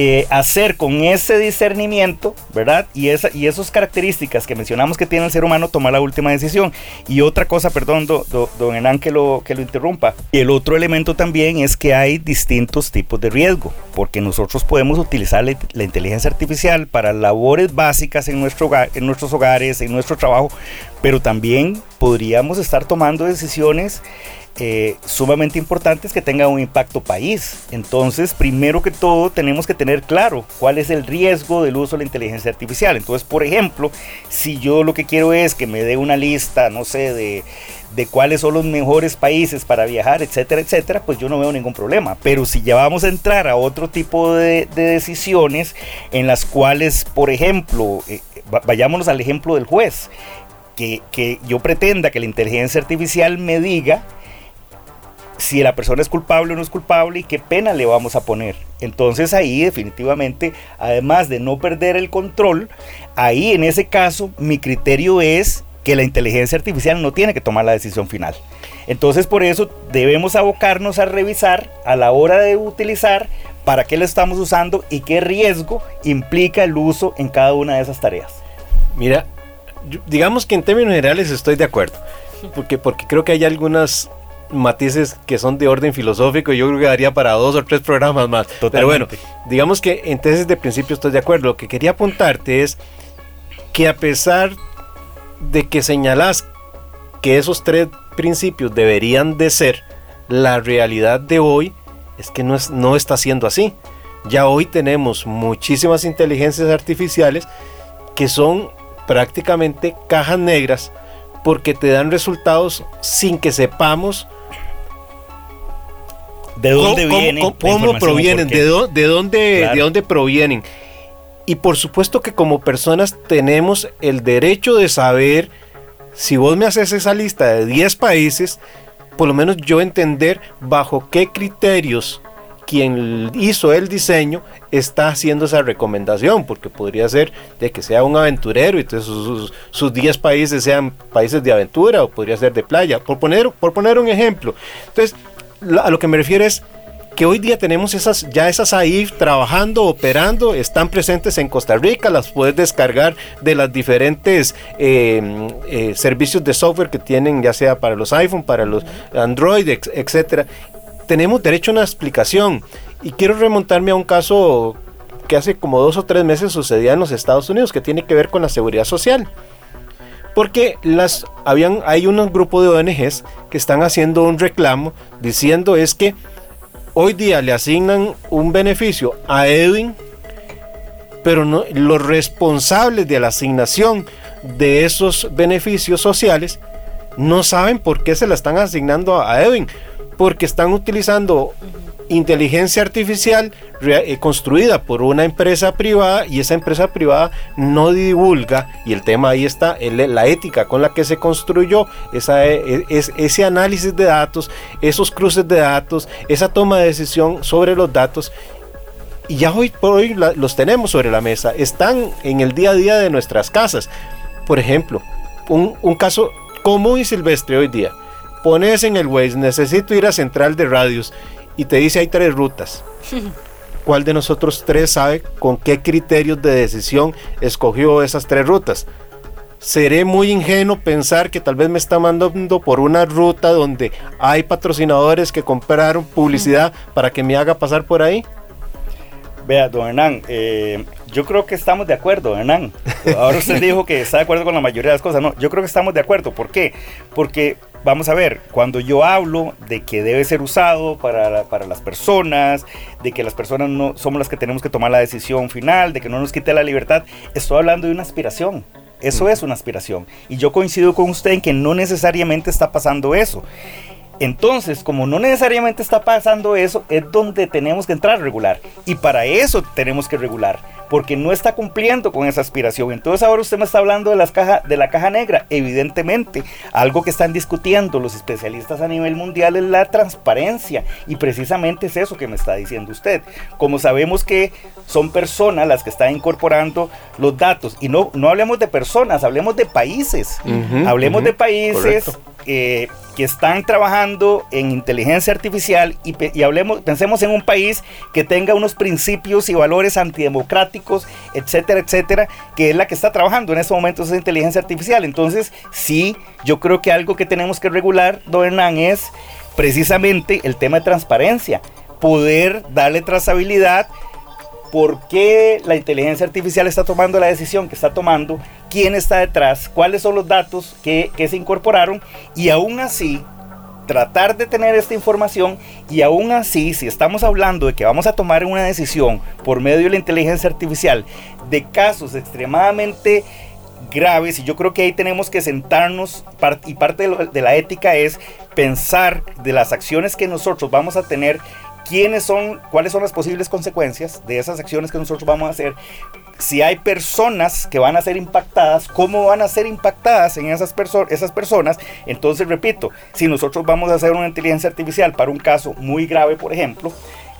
eh, hacer con ese discernimiento, ¿verdad? Y, esa, y esas características que mencionamos que tiene el ser humano, tomar la última decisión. Y otra cosa, perdón, don Enán, que lo, que lo interrumpa. Y el otro elemento también es que hay distintos tipos de riesgo, porque nosotros podemos utilizar la, inteligencia artificial para labores básicas en, nuestro en nuestros hogares, en nuestro trabajo, pero también podríamos estar tomando decisiones eh, sumamente importantes que tengan un impacto país. Entonces, primero que todo, tenemos que tener claro cuál es el riesgo del uso de la inteligencia artificial. Entonces, por ejemplo, si yo lo que quiero es que me dé una lista, no sé, de, cuáles son los mejores países para viajar, etcétera, etcétera, pues yo no veo ningún problema. Pero si ya vamos a entrar a otro tipo de, decisiones en las cuales, por ejemplo, eh, vayámonos al ejemplo del juez que, que yo pretenda que la inteligencia artificial me diga si la persona es culpable o no es culpable y qué pena le vamos a poner. Entonces ahí definitivamente, además de no perder el control, ahí en ese caso mi criterio es que la inteligencia artificial no tiene que tomar la decisión final. Entonces por eso debemos abocarnos a revisar a la hora de utilizar para qué lo estamos usando y qué riesgo implica el uso en cada una de esas tareas. Mira, digamos que en términos generales estoy de acuerdo, porque, porque creo que hay algunas matices que son de orden filosófico y yo creo que daría para dos o tres programas más. Pero bueno, digamos que en tesis de principio estoy de acuerdo. Lo que quería apuntarte es que a pesar de que señalas que esos tres principios deberían de ser, la realidad de hoy es que no, es, no está siendo así. Ya hoy tenemos muchísimas inteligencias artificiales que son prácticamente cajas negras porque te dan resultados sin que sepamos ¿De dónde vienen? ¿Cómo, provienen? ¿De, dónde, ¿De dónde provienen? Y por supuesto que como personas tenemos el derecho de saber, si vos me haces esa lista de 10 países, por lo menos yo entender bajo qué criterios quien hizo el diseño está haciendo esa recomendación, porque podría ser de que sea un aventurero y entonces sus, sus 10 países sean países de aventura o podría ser de playa, por poner, por poner un ejemplo. Entonces, a lo que me refiero es que hoy día tenemos esas, ya esas ahí trabajando, operando, están presentes en Costa Rica, las puedes descargar de las diferentes eh, eh, servicios de software que tienen, ya sea para los iPhone, para los Android, etcétera. Tenemos derecho a una explicación. Y quiero remontarme a un caso que hace como dos o tres meses sucedía en los Estados Unidos, que tiene que ver con la seguridad social porque las habían hay un grupo de ONGs que están haciendo un reclamo diciendo es que hoy día le asignan un beneficio a Edwin, pero no, los responsables de la asignación de esos beneficios sociales no saben por qué se la están asignando a Edwin, porque están utilizando inteligencia artificial eh, construida por una empresa privada y esa empresa privada no divulga, y el tema ahí está, la ética con la que se construyó e, e, ese análisis de datos, esos cruces de datos, esa toma de decisión sobre los datos. Y ya hoy por hoy los tenemos sobre la mesa, están en el día a día de nuestras casas. Por ejemplo, un caso común y silvestre hoy día. Pones en el Waze, necesito ir a Central de Radios y te dice hay tres rutas. [LAUGHS] ¿Cuál de nosotros tres sabe con qué criterios de decisión escogió esas tres rutas? Seré muy ingenuo pensar que tal vez me está mandando por una ruta donde hay patrocinadores que compraron publicidad para que me haga pasar por ahí. Vea, don Hernán, eh, yo creo que estamos de acuerdo, Hernán. Ahora usted [LAUGHS] dijo que está de acuerdo con la mayoría de las cosas. No, yo creo que estamos de acuerdo. ¿Por qué? Porque, vamos a ver, cuando yo hablo de que debe ser usado para, para las personas, de que las personas no somos las que tenemos que tomar la decisión final, de que no nos quite la libertad, estoy hablando de una aspiración. Eso es una aspiración. Y yo coincido con usted en que no necesariamente está pasando eso. Entonces, como no necesariamente está pasando eso, es donde tenemos que entrar a regular. Y para eso tenemos que regular, porque no está cumpliendo con esa aspiración. Entonces ahora usted me está hablando de, las caja, de la caja negra. Evidentemente, algo que están discutiendo los especialistas a nivel mundial es la transparencia. Y precisamente es eso que me está diciendo usted. Como sabemos que son personas las que están incorporando los datos, y no, no hablemos de personas, hablemos de países. hablemos de países eh, que están trabajando en inteligencia artificial y, hablemos, pensemos en un país que tenga unos principios y valores antidemocráticos, etcétera, etcétera, que es la que está trabajando en estos momentos esa inteligencia artificial. Entonces, sí, yo creo que algo que tenemos que regular, don Hernán, es precisamente el tema de transparencia, poder darle trazabilidad por qué la inteligencia artificial está tomando la decisión que está tomando, quién está detrás, cuáles son los datos que, se incorporaron y aún así tratar de tener esta información y aún así, si estamos hablando de que vamos a tomar una decisión por medio de la inteligencia artificial de casos extremadamente graves, y yo creo que ahí tenemos que sentarnos, y parte de la ética es pensar de las acciones que nosotros vamos a tener quiénes son, cuáles son las posibles consecuencias de esas acciones que nosotros vamos a hacer, si hay personas que van a ser impactadas, ¿cómo van a ser impactadas en esas, esas personas? Entonces, repito, si nosotros vamos a hacer una inteligencia artificial para un caso muy grave, por ejemplo,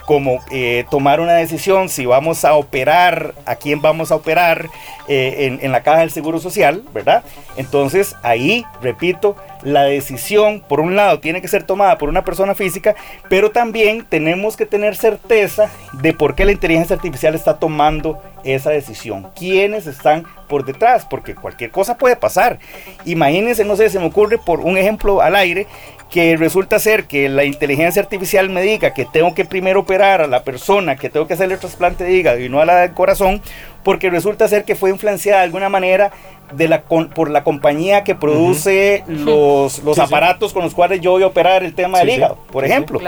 como eh, tomar una decisión si vamos a operar, a quién vamos a operar eh, en, la caja del Seguro Social, ¿verdad? Entonces ahí, repito, la decisión, por un lado, tiene que ser tomada por una persona física, pero también tenemos que tener certeza de por qué la inteligencia artificial está tomando esa decisión, quiénes están por detrás, porque cualquier cosa puede pasar. Imagínense, no sé, se me ocurre por un ejemplo al aire, que resulta ser que la inteligencia artificial me diga que tengo que primero operar a la persona que tengo que hacerle el trasplante de hígado y no a la del corazón, porque resulta ser que fue influenciada de alguna manera de la, por la compañía que produce los, los aparatos con los cuales yo voy a operar el tema del hígado, por ejemplo.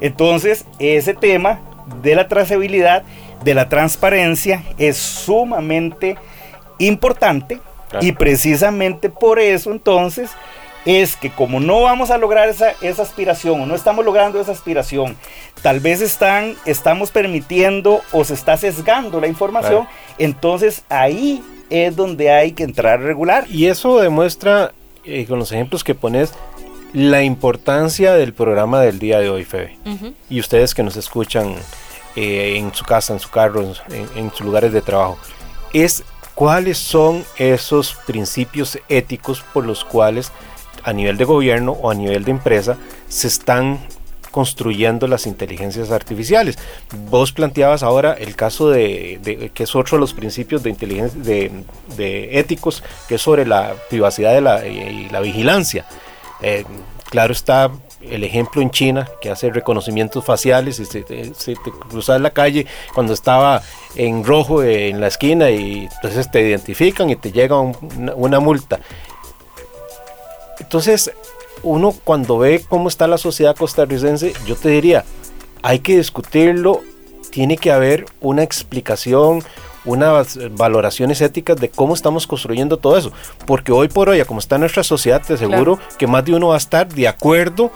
Entonces, ese tema de la trazabilidad, de la transparencia, es sumamente importante y precisamente por eso entonces es que como no vamos a lograr esa, esa, aspiración o no estamos logrando esa aspiración, tal vez están, estamos permitiendo o se está sesgando la información, entonces ahí es donde hay que entrar a regular. Y eso demuestra, eh, con los ejemplos que pones, la importancia del programa del día de hoy, Febe. Y ustedes que nos escuchan eh, en su casa, en su carro, en, en sus lugares de trabajo, es cuáles son esos principios éticos por los cuales a nivel de gobierno o a nivel de empresa se están construyendo las inteligencias artificiales. Vos planteabas ahora el caso de, que es otro de los principios de inteligencia de, éticos, que es sobre la privacidad de la, y, la vigilancia. Eh, claro está el ejemplo en China que hace reconocimientos faciales y se, te cruzas la calle cuando estaba en rojo en la esquina y entonces te identifican y te llega una multa. Entonces, uno cuando ve cómo está la sociedad costarricense, yo te diría, hay que discutirlo, tiene que haber una explicación, unas valoraciones éticas de cómo estamos construyendo todo eso. Porque hoy por hoy, como está nuestra sociedad, te aseguro que más de uno va a estar de acuerdo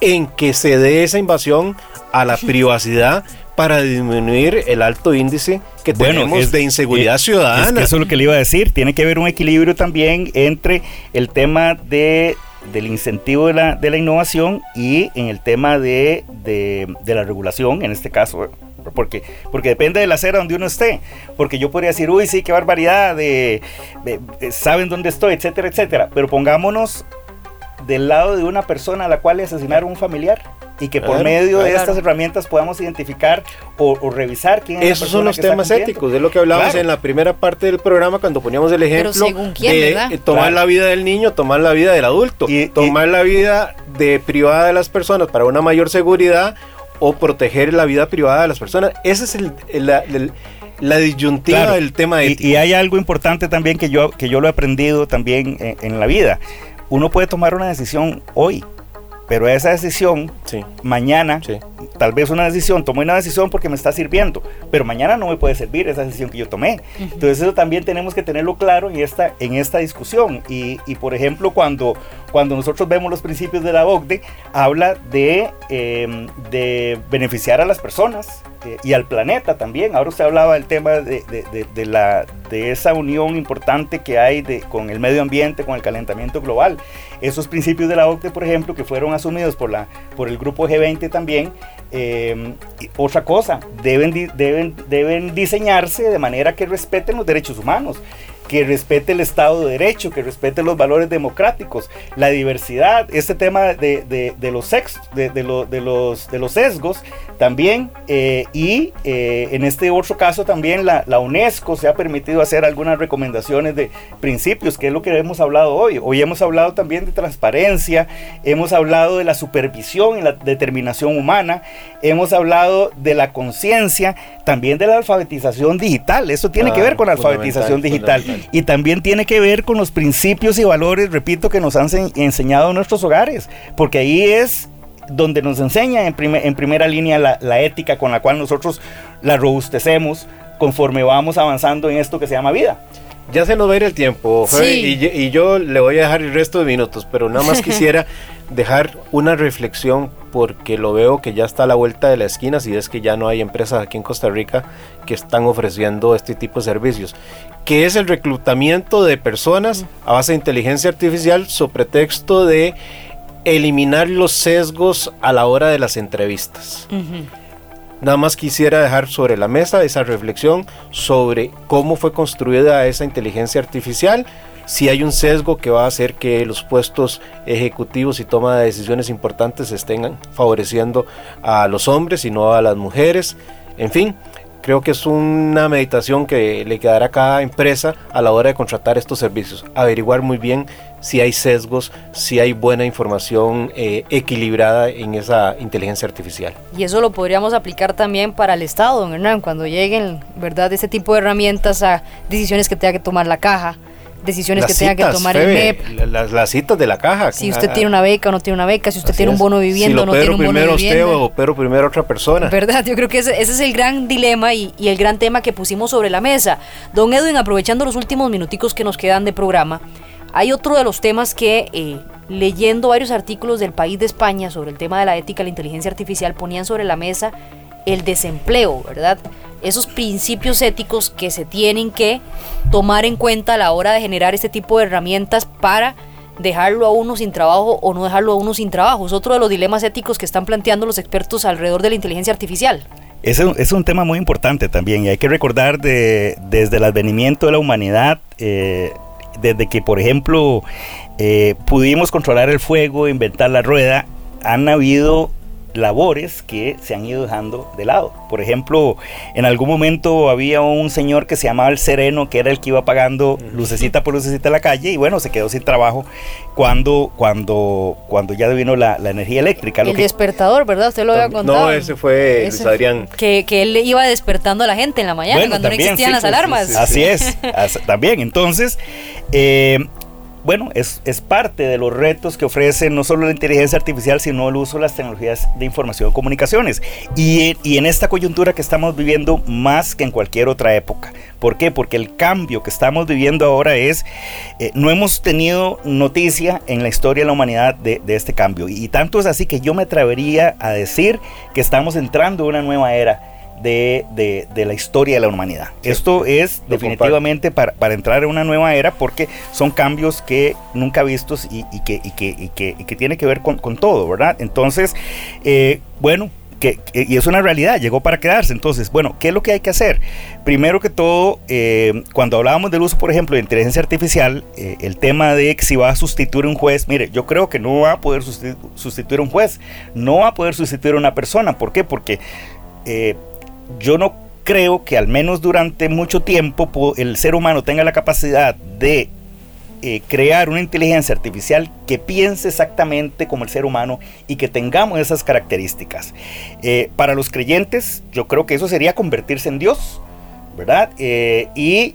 en que se dé esa invasión a la [LAUGHS] privacidad para disminuir el alto índice que tenemos de inseguridad ciudadana. eso es lo que le iba a decir. Tiene que haber un equilibrio también entre el tema de del incentivo de la, de la innovación y en el tema de, de, la regulación, en este caso, porque, porque depende de la acera donde uno esté. Porque yo podría decir, uy, sí, qué barbaridad, de, saben dónde estoy, etcétera, etcétera. Pero pongámonos del lado de una persona a la cual le asesinaron un familiar y que por medio de estas herramientas podamos identificar o, revisar quién es Esos son los temas éticos, de lo que hablábamos en la primera parte del programa cuando poníamos el ejemplo de tomar la vida del niño, tomar la vida del adulto, y, tomar la vida de privada de las personas para una mayor seguridad o proteger la vida privada de las personas. Ese es el, la disyuntiva del tema ético. Y, y, hay algo importante también que yo, que yo lo he aprendido también en, en la vida. Uno puede tomar una decisión hoy pero esa decisión, mañana, tal vez una decisión, tomé una decisión porque me está sirviendo, pero mañana no me puede servir esa decisión que yo tomé. Entonces eso también tenemos que tenerlo claro en esta, en esta discusión. Y, por ejemplo, cuando, cuando nosotros vemos los principios de la OCDE, habla de, em, de beneficiar a las personas eh, y al planeta también. Ahora usted hablaba del tema de, de, la, de esa unión importante que hay con el medio ambiente, con el calentamiento global. Esos principios de la OCDE, por ejemplo, que fueron asumidos por, la, por el grupo G20 también. Eh, otra cosa, deben, deben, deben diseñarse de manera que respeten los derechos humanos que respete el Estado de Derecho, que respete los valores democráticos, la diversidad, este tema de, los, sex, de, de, los, de los sesgos también, eh, y eh, en este otro caso también la, la, UNESCO se ha permitido hacer algunas recomendaciones de principios, que es lo que hemos hablado hoy. Hoy hemos hablado también de transparencia, hemos hablado de la supervisión y la determinación humana, hemos hablado de la conciencia, también de la alfabetización digital, eso tiene que ver con la alfabetización digital y también tiene que ver con los principios y valores, repito, que nos han enseñado en nuestros hogares, porque ahí es donde nos enseña en, en primera línea la, ética con la cual nosotros la robustecemos conforme vamos avanzando en esto que se llama vida. Ya se nos va a ir el tiempo, y, y, yo le voy a dejar el resto de minutos, pero nada más [LAUGHS] quisiera dejar una reflexión porque lo veo que ya está a la vuelta de la esquina si es que ya no hay empresas aquí en Costa Rica que están ofreciendo este tipo de servicios, que es el reclutamiento de personas a base de inteligencia artificial sobre pretexto de eliminar los sesgos a la hora de las entrevistas. Nada más quisiera dejar sobre la mesa esa reflexión sobre cómo fue construida esa inteligencia artificial, si hay un sesgo que va a hacer que los puestos ejecutivos y toma de decisiones importantes estén favoreciendo a los hombres y no a las mujeres. En fin, creo que es una meditación que le quedará a cada empresa a la hora de contratar estos servicios. Averiguar muy bien si hay sesgos, si hay buena información eh, equilibrada en esa inteligencia artificial. Y eso lo podríamos aplicar también para el Estado, don Hernán, cuando lleguen, ¿verdad?, ese tipo de herramientas a decisiones que tenga que tomar la caja decisiones que tenga que tomar el MEP. Las, citas de la caja. Si usted tiene una beca o no tiene una beca, si usted tiene un bono viviendo o no tiene un bono primero usted o pero primero otra persona. ¿Verdad? Yo creo que ese, es el gran dilema y, el gran tema que pusimos sobre la mesa. Don Edwin, aprovechando los últimos minuticos que nos quedan de programa, hay otro de los temas que... Eh, leyendo varios artículos del país de España sobre el tema de la ética, la inteligencia artificial, ponían sobre la mesa el desempleo, ¿verdad? esos principios éticos que se tienen que tomar en cuenta a la hora de generar este tipo de herramientas para dejarlo a uno sin trabajo o no dejarlo a uno sin trabajo. Es otro de los dilemas éticos que están planteando los expertos alrededor de la inteligencia artificial. Es un, es un tema muy importante también y hay que recordar de, desde el advenimiento de la humanidad, eh, desde que por ejemplo eh, pudimos controlar el fuego, inventar la rueda, han habido labores que se han ido dejando de lado. Por ejemplo, en algún momento había un señor que se llamaba el Sereno, que era el que iba pagando lucecita por lucecita la calle, y bueno, se quedó sin trabajo cuando, cuando, cuando ya vino la, energía eléctrica. el despertador, ¿verdad? Usted lo había contado. No, ese fue Adrián. Que, que, él iba despertando a la gente en la mañana cuando no existían las alarmas. Así es, también. Entonces, eh, bueno, es, parte de los retos que ofrece no solo la inteligencia artificial, sino el uso de las tecnologías de información y comunicaciones. Y, en esta coyuntura que estamos viviendo más que en cualquier otra época. ¿Por qué? Porque el cambio que estamos viviendo ahora es, eh, no hemos tenido noticia en la historia de la humanidad de, de este cambio. Y tanto es así que yo me atrevería a decir que estamos entrando en una nueva era de, la historia de la humanidad. Esto es definitivamente para, entrar en una nueva era porque son cambios que nunca vistos y, que, y que, que, tiene que ver con, todo, ¿verdad? Entonces, eh, bueno, que, y es una realidad, llegó para quedarse. Entonces, bueno, ¿qué es lo que hay que hacer? Primero que todo, eh, cuando hablábamos del uso, por ejemplo, de inteligencia artificial, eh, el tema de que si va a sustituir un juez, mire, yo creo que no va a poder sustituir un juez, no va a poder sustituir a una persona. ¿Por qué? Porque yo no creo que al menos durante mucho tiempo el ser humano tenga la capacidad de eh, crear una inteligencia artificial que piense exactamente como el ser humano y que tengamos esas características. Eh, para los creyentes, yo creo que eso sería convertirse en Dios, ¿verdad? Eh, y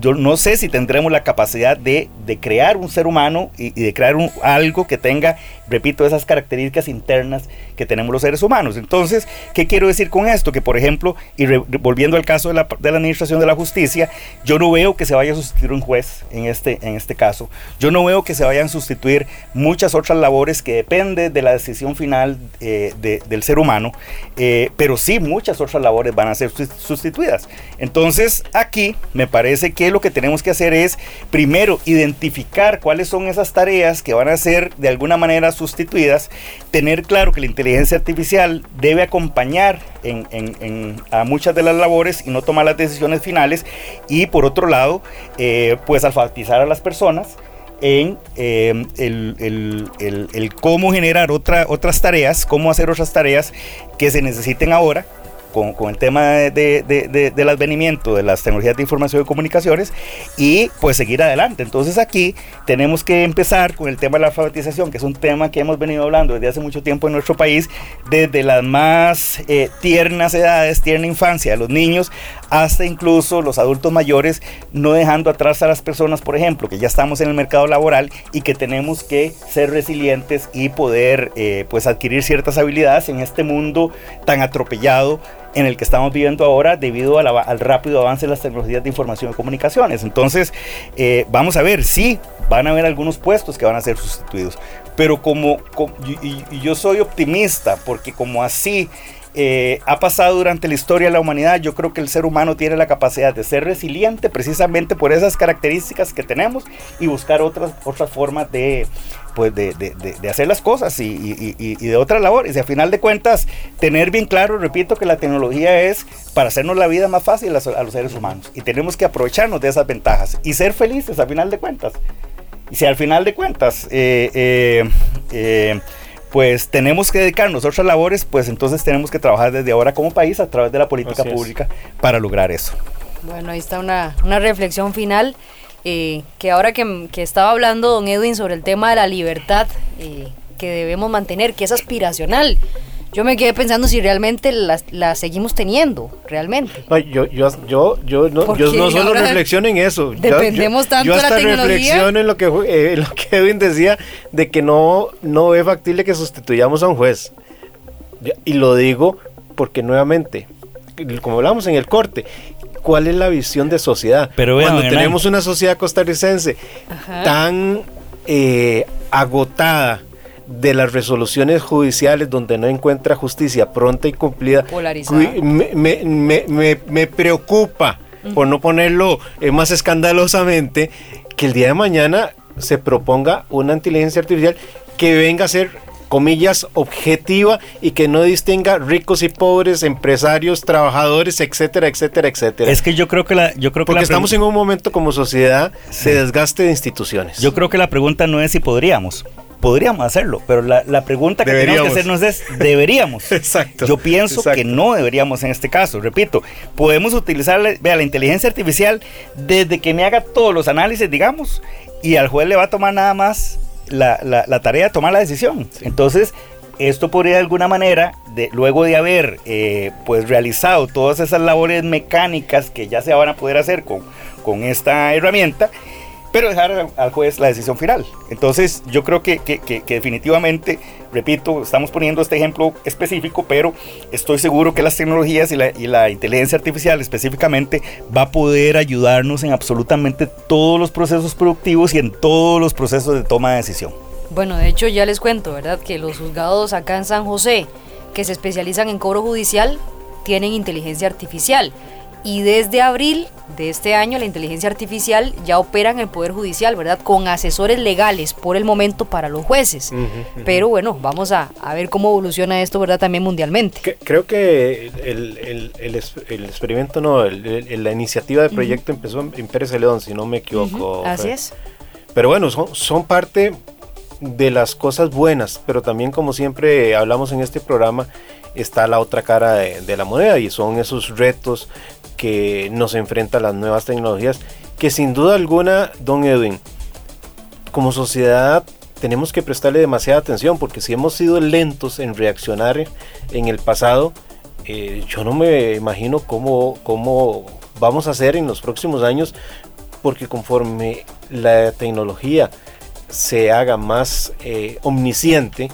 yo no sé si tendremos la capacidad de, crear un ser humano y, de crear un, algo que tenga, repito, esas características internas que tenemos los seres humanos. Entonces, ¿qué quiero decir con esto? Que, por ejemplo, y volviendo al caso de la, de la, Administración de la Justicia, yo no veo que se vaya a sustituir un juez en este, en este caso. Yo no veo que se vayan a sustituir muchas otras labores que dependen de la decisión final eh, del ser humano, eh, pero sí muchas otras labores van a ser sustituidas. Entonces, aquí me parece que lo que tenemos que hacer es, primero, identificar cuáles son esas tareas que van a ser de alguna manera sustituidas, tener claro que la inteligencia artificial debe acompañar en, a muchas de las labores y no tomar las decisiones finales, y por otro lado, eh, pues alfabetizar a las personas en eh, el, cómo generar otra, otras tareas, cómo hacer otras tareas que se necesiten ahora con, el tema de, del advenimiento de las tecnologías de información y comunicaciones y pues seguir adelante. Entonces aquí tenemos que empezar con el tema de la alfabetización, que es un tema que hemos venido hablando desde hace mucho tiempo en nuestro país, desde las más eh, tiernas edades, tierna infancia de los niños, hasta incluso los adultos mayores, no dejando atrás a las personas, por ejemplo, que ya estamos en el mercado laboral y que tenemos que ser resilientes y poder eh, pues adquirir ciertas habilidades en este mundo tan atropellado en el que estamos viviendo ahora debido al rápido avance de las tecnologías de información y comunicaciones. Entonces, eh, vamos a ver, sí, van a haber algunos puestos que van a ser sustituidos, pero como, yo soy optimista, porque como así eh, ha pasado durante la historia de la humanidad. Yo creo que el ser humano tiene la capacidad de ser resiliente precisamente por esas características que tenemos y buscar otras, otras formas de, pues de, hacer las cosas y, de otras labores. Y a final de cuentas, tener bien claro, repito, que la tecnología es para hacernos la vida más fácil a, los seres humanos. Y tenemos que aprovecharnos de esas ventajas y ser felices a final de cuentas. Y si al final de cuentas... eh, eh, eh pues tenemos que dedicarnos a otras labores, pues entonces tenemos que trabajar desde ahora como país a través de la política pública para lograr eso. Bueno, ahí está una, una reflexión final. Eh, que ahora que, que, estaba hablando don Edwin sobre el tema de la libertad eh, que debemos mantener, que es aspiracional, yo me quedé pensando si realmente la, seguimos teniendo, realmente. yo, yo, yo, yo, no, yo no [LAUGHS] solo reflexiono en eso. Dependemos tanto yo de la tecnología. reflexiono en lo que, eh, lo que Edwin decía de que no, no es factible que sustituyamos a un juez. Y lo digo porque nuevamente, como hablamos en el corte, ¿cuál es la visión de sociedad? Pero Cuando tenemos una sociedad costarricense tan eh, agotada, de las resoluciones judiciales donde no encuentra justicia pronta y cumplida, me, preocupa, por no ponerlo eh, más escandalosamente, que el día de mañana se proponga una inteligencia artificial que venga a ser comillas, objetiva y que no distinga ricos y pobres, empresarios, trabajadores, etcétera, etcétera, etcétera. Es que yo creo que la, yo creo que porque estamos en un momento como sociedad de desgaste de instituciones. Yo creo que la pregunta no es si podríamos, podríamos hacerlo, pero la, pregunta que tenemos que hacernos es, ¿deberíamos? [LAUGHS] exacto. Yo pienso que no deberíamos en este caso. Repito, podemos utilizar vea, la inteligencia artificial desde que me haga todos los análisis, digamos, y al juez le va a tomar nada más la, tarea de tomar la decisión. Entonces, esto podría de alguna manera, de, luego de haber eh, pues realizado todas esas labores mecánicas que ya se van a poder hacer con, con esta herramienta, pero dejar al juez la decisión final. Entonces yo creo que, definitivamente, repito, estamos poniendo este ejemplo específico, pero estoy seguro que las tecnologías y la, y la inteligencia artificial específicamente va a poder ayudarnos en absolutamente todos los procesos productivos y en todos los procesos de toma de decisión. Bueno, de hecho ya les cuento, ¿verdad? Que los juzgados acá en San José, que se especializan en cobro judicial, tienen inteligencia artificial y desde abril de este año la inteligencia artificial ya opera en el Poder Judicial, ¿verdad? Con asesores legales por el momento para los jueces. Pero bueno, vamos a, ver cómo evoluciona esto, ¿verdad? También mundialmente. creo que el, experimento, no, la iniciativa de proyecto empezó en Pérez León, si no me equivoco. Así es. Pero bueno, son, son parte de las cosas buenas, pero también como siempre hablamos en este programa, está la otra cara de, de, la moneda y son esos retos que nos enfrenta a las nuevas tecnologías, que sin duda alguna, don Edwin, como sociedad tenemos que prestarle demasiada atención, porque si hemos sido lentos en reaccionar en el pasado, eh, yo no me imagino cómo, cómo vamos a hacer en los próximos años, porque conforme la tecnología se haga más eh, omnisciente,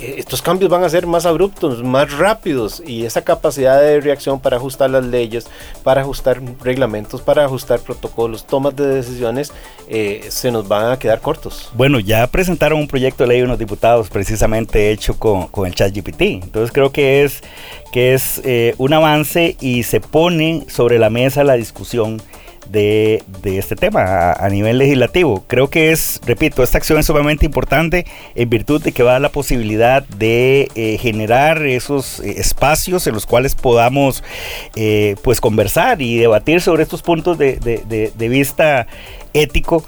estos cambios van a ser más abruptos, más rápidos y esa capacidad de reacción para ajustar las leyes, para ajustar reglamentos, para ajustar protocolos, tomas de decisiones, eh, se nos van a quedar cortos. Bueno, ya presentaron un proyecto de ley unos diputados precisamente hecho con, con el chat GPT, entonces creo que es, que es eh, un avance y se pone sobre la mesa la discusión de, este tema a, nivel legislativo. Creo que es, repito, esta acción es sumamente importante en virtud de que va a dar la posibilidad de eh, generar esos eh, espacios en los cuales podamos eh, pues conversar y debatir sobre estos puntos de, de vista ético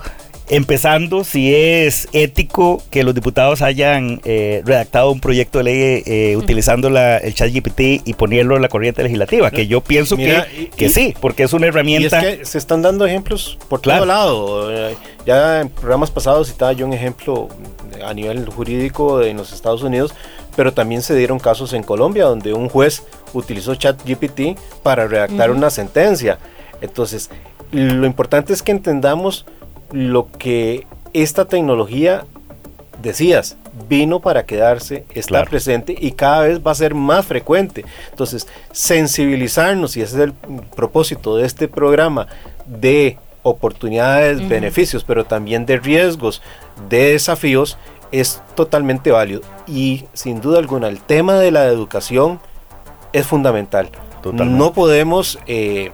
Empezando, si es ético que los diputados hayan eh, redactado un proyecto de ley eh, utilizando la, el chat GPT y ponerlo en la corriente legislativa, que yo pienso que, que sí, porque es una herramienta. Y es que se están dando ejemplos por todo lado. Eh, ya en programas pasados citaba yo un ejemplo a nivel jurídico en los Estados Unidos, pero también se dieron casos en Colombia donde un juez utilizó chat GPT para redactar una sentencia. Entonces, lo importante es que entendamos lo que esta tecnología, decías, vino para quedarse, está presente y cada vez va a ser más frecuente. Entonces, sensibilizarnos, y ese es el propósito de este programa, de oportunidades, beneficios, pero también de riesgos, de desafíos, es totalmente válido. Y sin duda alguna, el tema de la educación es fundamental. No podemos... Eh,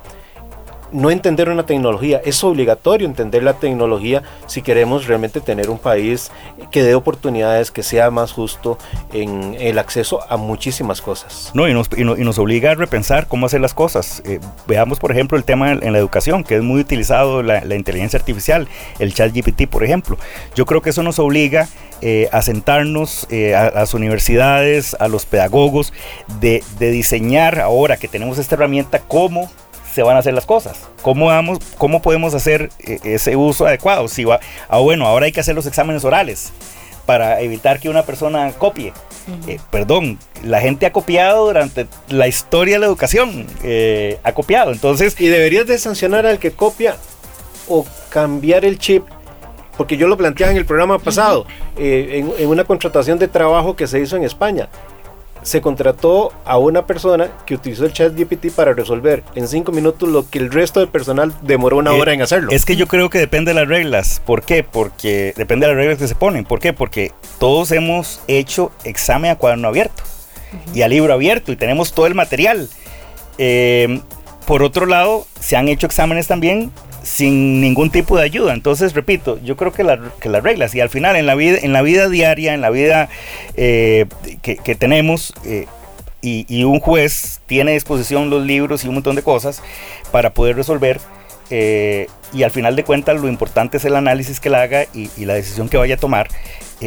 no entender una tecnología, es obligatorio entender la tecnología si queremos realmente tener un país que dé oportunidades, que sea más justo en el acceso a muchísimas cosas. No, y nos, y nos obliga a repensar cómo hacer las cosas. Eh, veamos, por ejemplo, el tema en, la educación, que es muy utilizado la, inteligencia artificial, el chat GPT, por ejemplo. Yo creo que eso nos obliga eh, a sentarnos eh, a, las universidades, a los pedagogos, de, de diseñar ahora que tenemos esta herramienta, cómo se van a hacer las cosas. ¿Cómo, vamos, cómo podemos hacer eh, ese uso adecuado? Si va, ah, bueno, ahora hay que hacer los exámenes orales para evitar que una persona copie. Eh, perdón, la gente ha copiado durante la historia de la educación, eh, ha copiado, entonces... Y deberías de sancionar al que copia o cambiar el chip porque yo lo planteaba en el programa pasado, en, en, una contratación de trabajo que se hizo en España se contrató a una persona que utilizó el chat GPT para resolver en cinco minutos lo que el resto del personal demoró una eh, hora en hacerlo. Es que yo creo que depende de las reglas. ¿Por qué? Porque depende de las reglas que se ponen. ¿Por qué? Porque todos hemos hecho examen a cuaderno abierto y a libro abierto y tenemos todo el material. Eh, por otro lado, se han hecho exámenes también sin ningún tipo de ayuda. Entonces, repito, yo creo que, las reglas y al final en la vida, en la vida diaria, en la vida eh, que, tenemos, eh, y, un juez tiene a disposición los libros y un montón de cosas para poder resolver. Eh, y al final de cuentas lo importante es el análisis que la haga y, la decisión que vaya a tomar,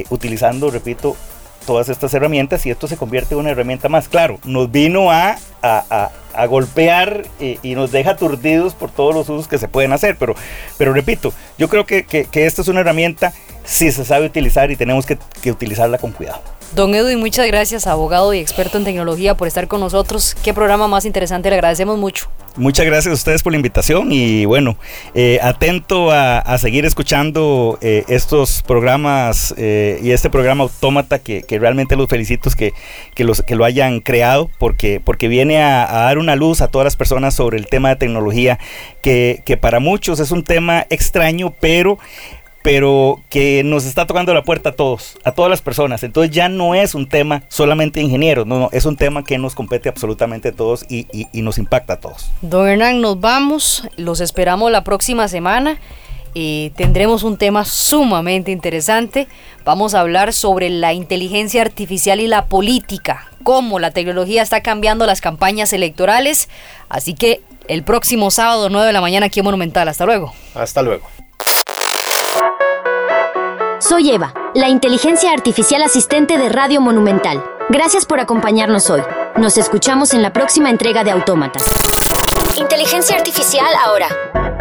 utilizando, repito, todas estas herramientas y esto se convierte en una herramienta más. Claro, nos vino a, a, golpear y, nos deja aturdidos por todos los usos que se pueden hacer, pero, pero repito, yo creo que, que, que esta es una herramienta si se sabe utilizar y tenemos que, que utilizarla con cuidado. Don Edwin, muchas gracias, abogado y experto en tecnología, por estar con nosotros. Qué programa más interesante, le agradecemos mucho. Muchas gracias a ustedes por la invitación y bueno, eh, atento a, seguir escuchando eh, estos programas eh, y este programa Autómata que, realmente los felicito que, que, los, que lo hayan creado porque, porque viene a, a, dar una luz a todas las personas sobre el tema de tecnología que, que para muchos es un tema extraño, pero pero que nos está tocando la puerta a todos, a todas las personas. Entonces ya no es un tema solamente de ingenieros, no, no, es un tema que nos compete absolutamente a todos y, nos impacta a todos. Don Hernán, nos vamos, los esperamos la próxima semana. y tendremos un tema sumamente interesante. Vamos a hablar sobre la inteligencia artificial y la política, cómo la tecnología está cambiando las campañas electorales. Así que el próximo sábado 9 de la mañana aquí en Monumental. Hasta luego. Hasta luego. Soy Eva, la inteligencia artificial asistente de Radio Monumental. Gracias por acompañarnos hoy. Nos escuchamos en la próxima entrega de Autómata. Inteligencia artificial ahora.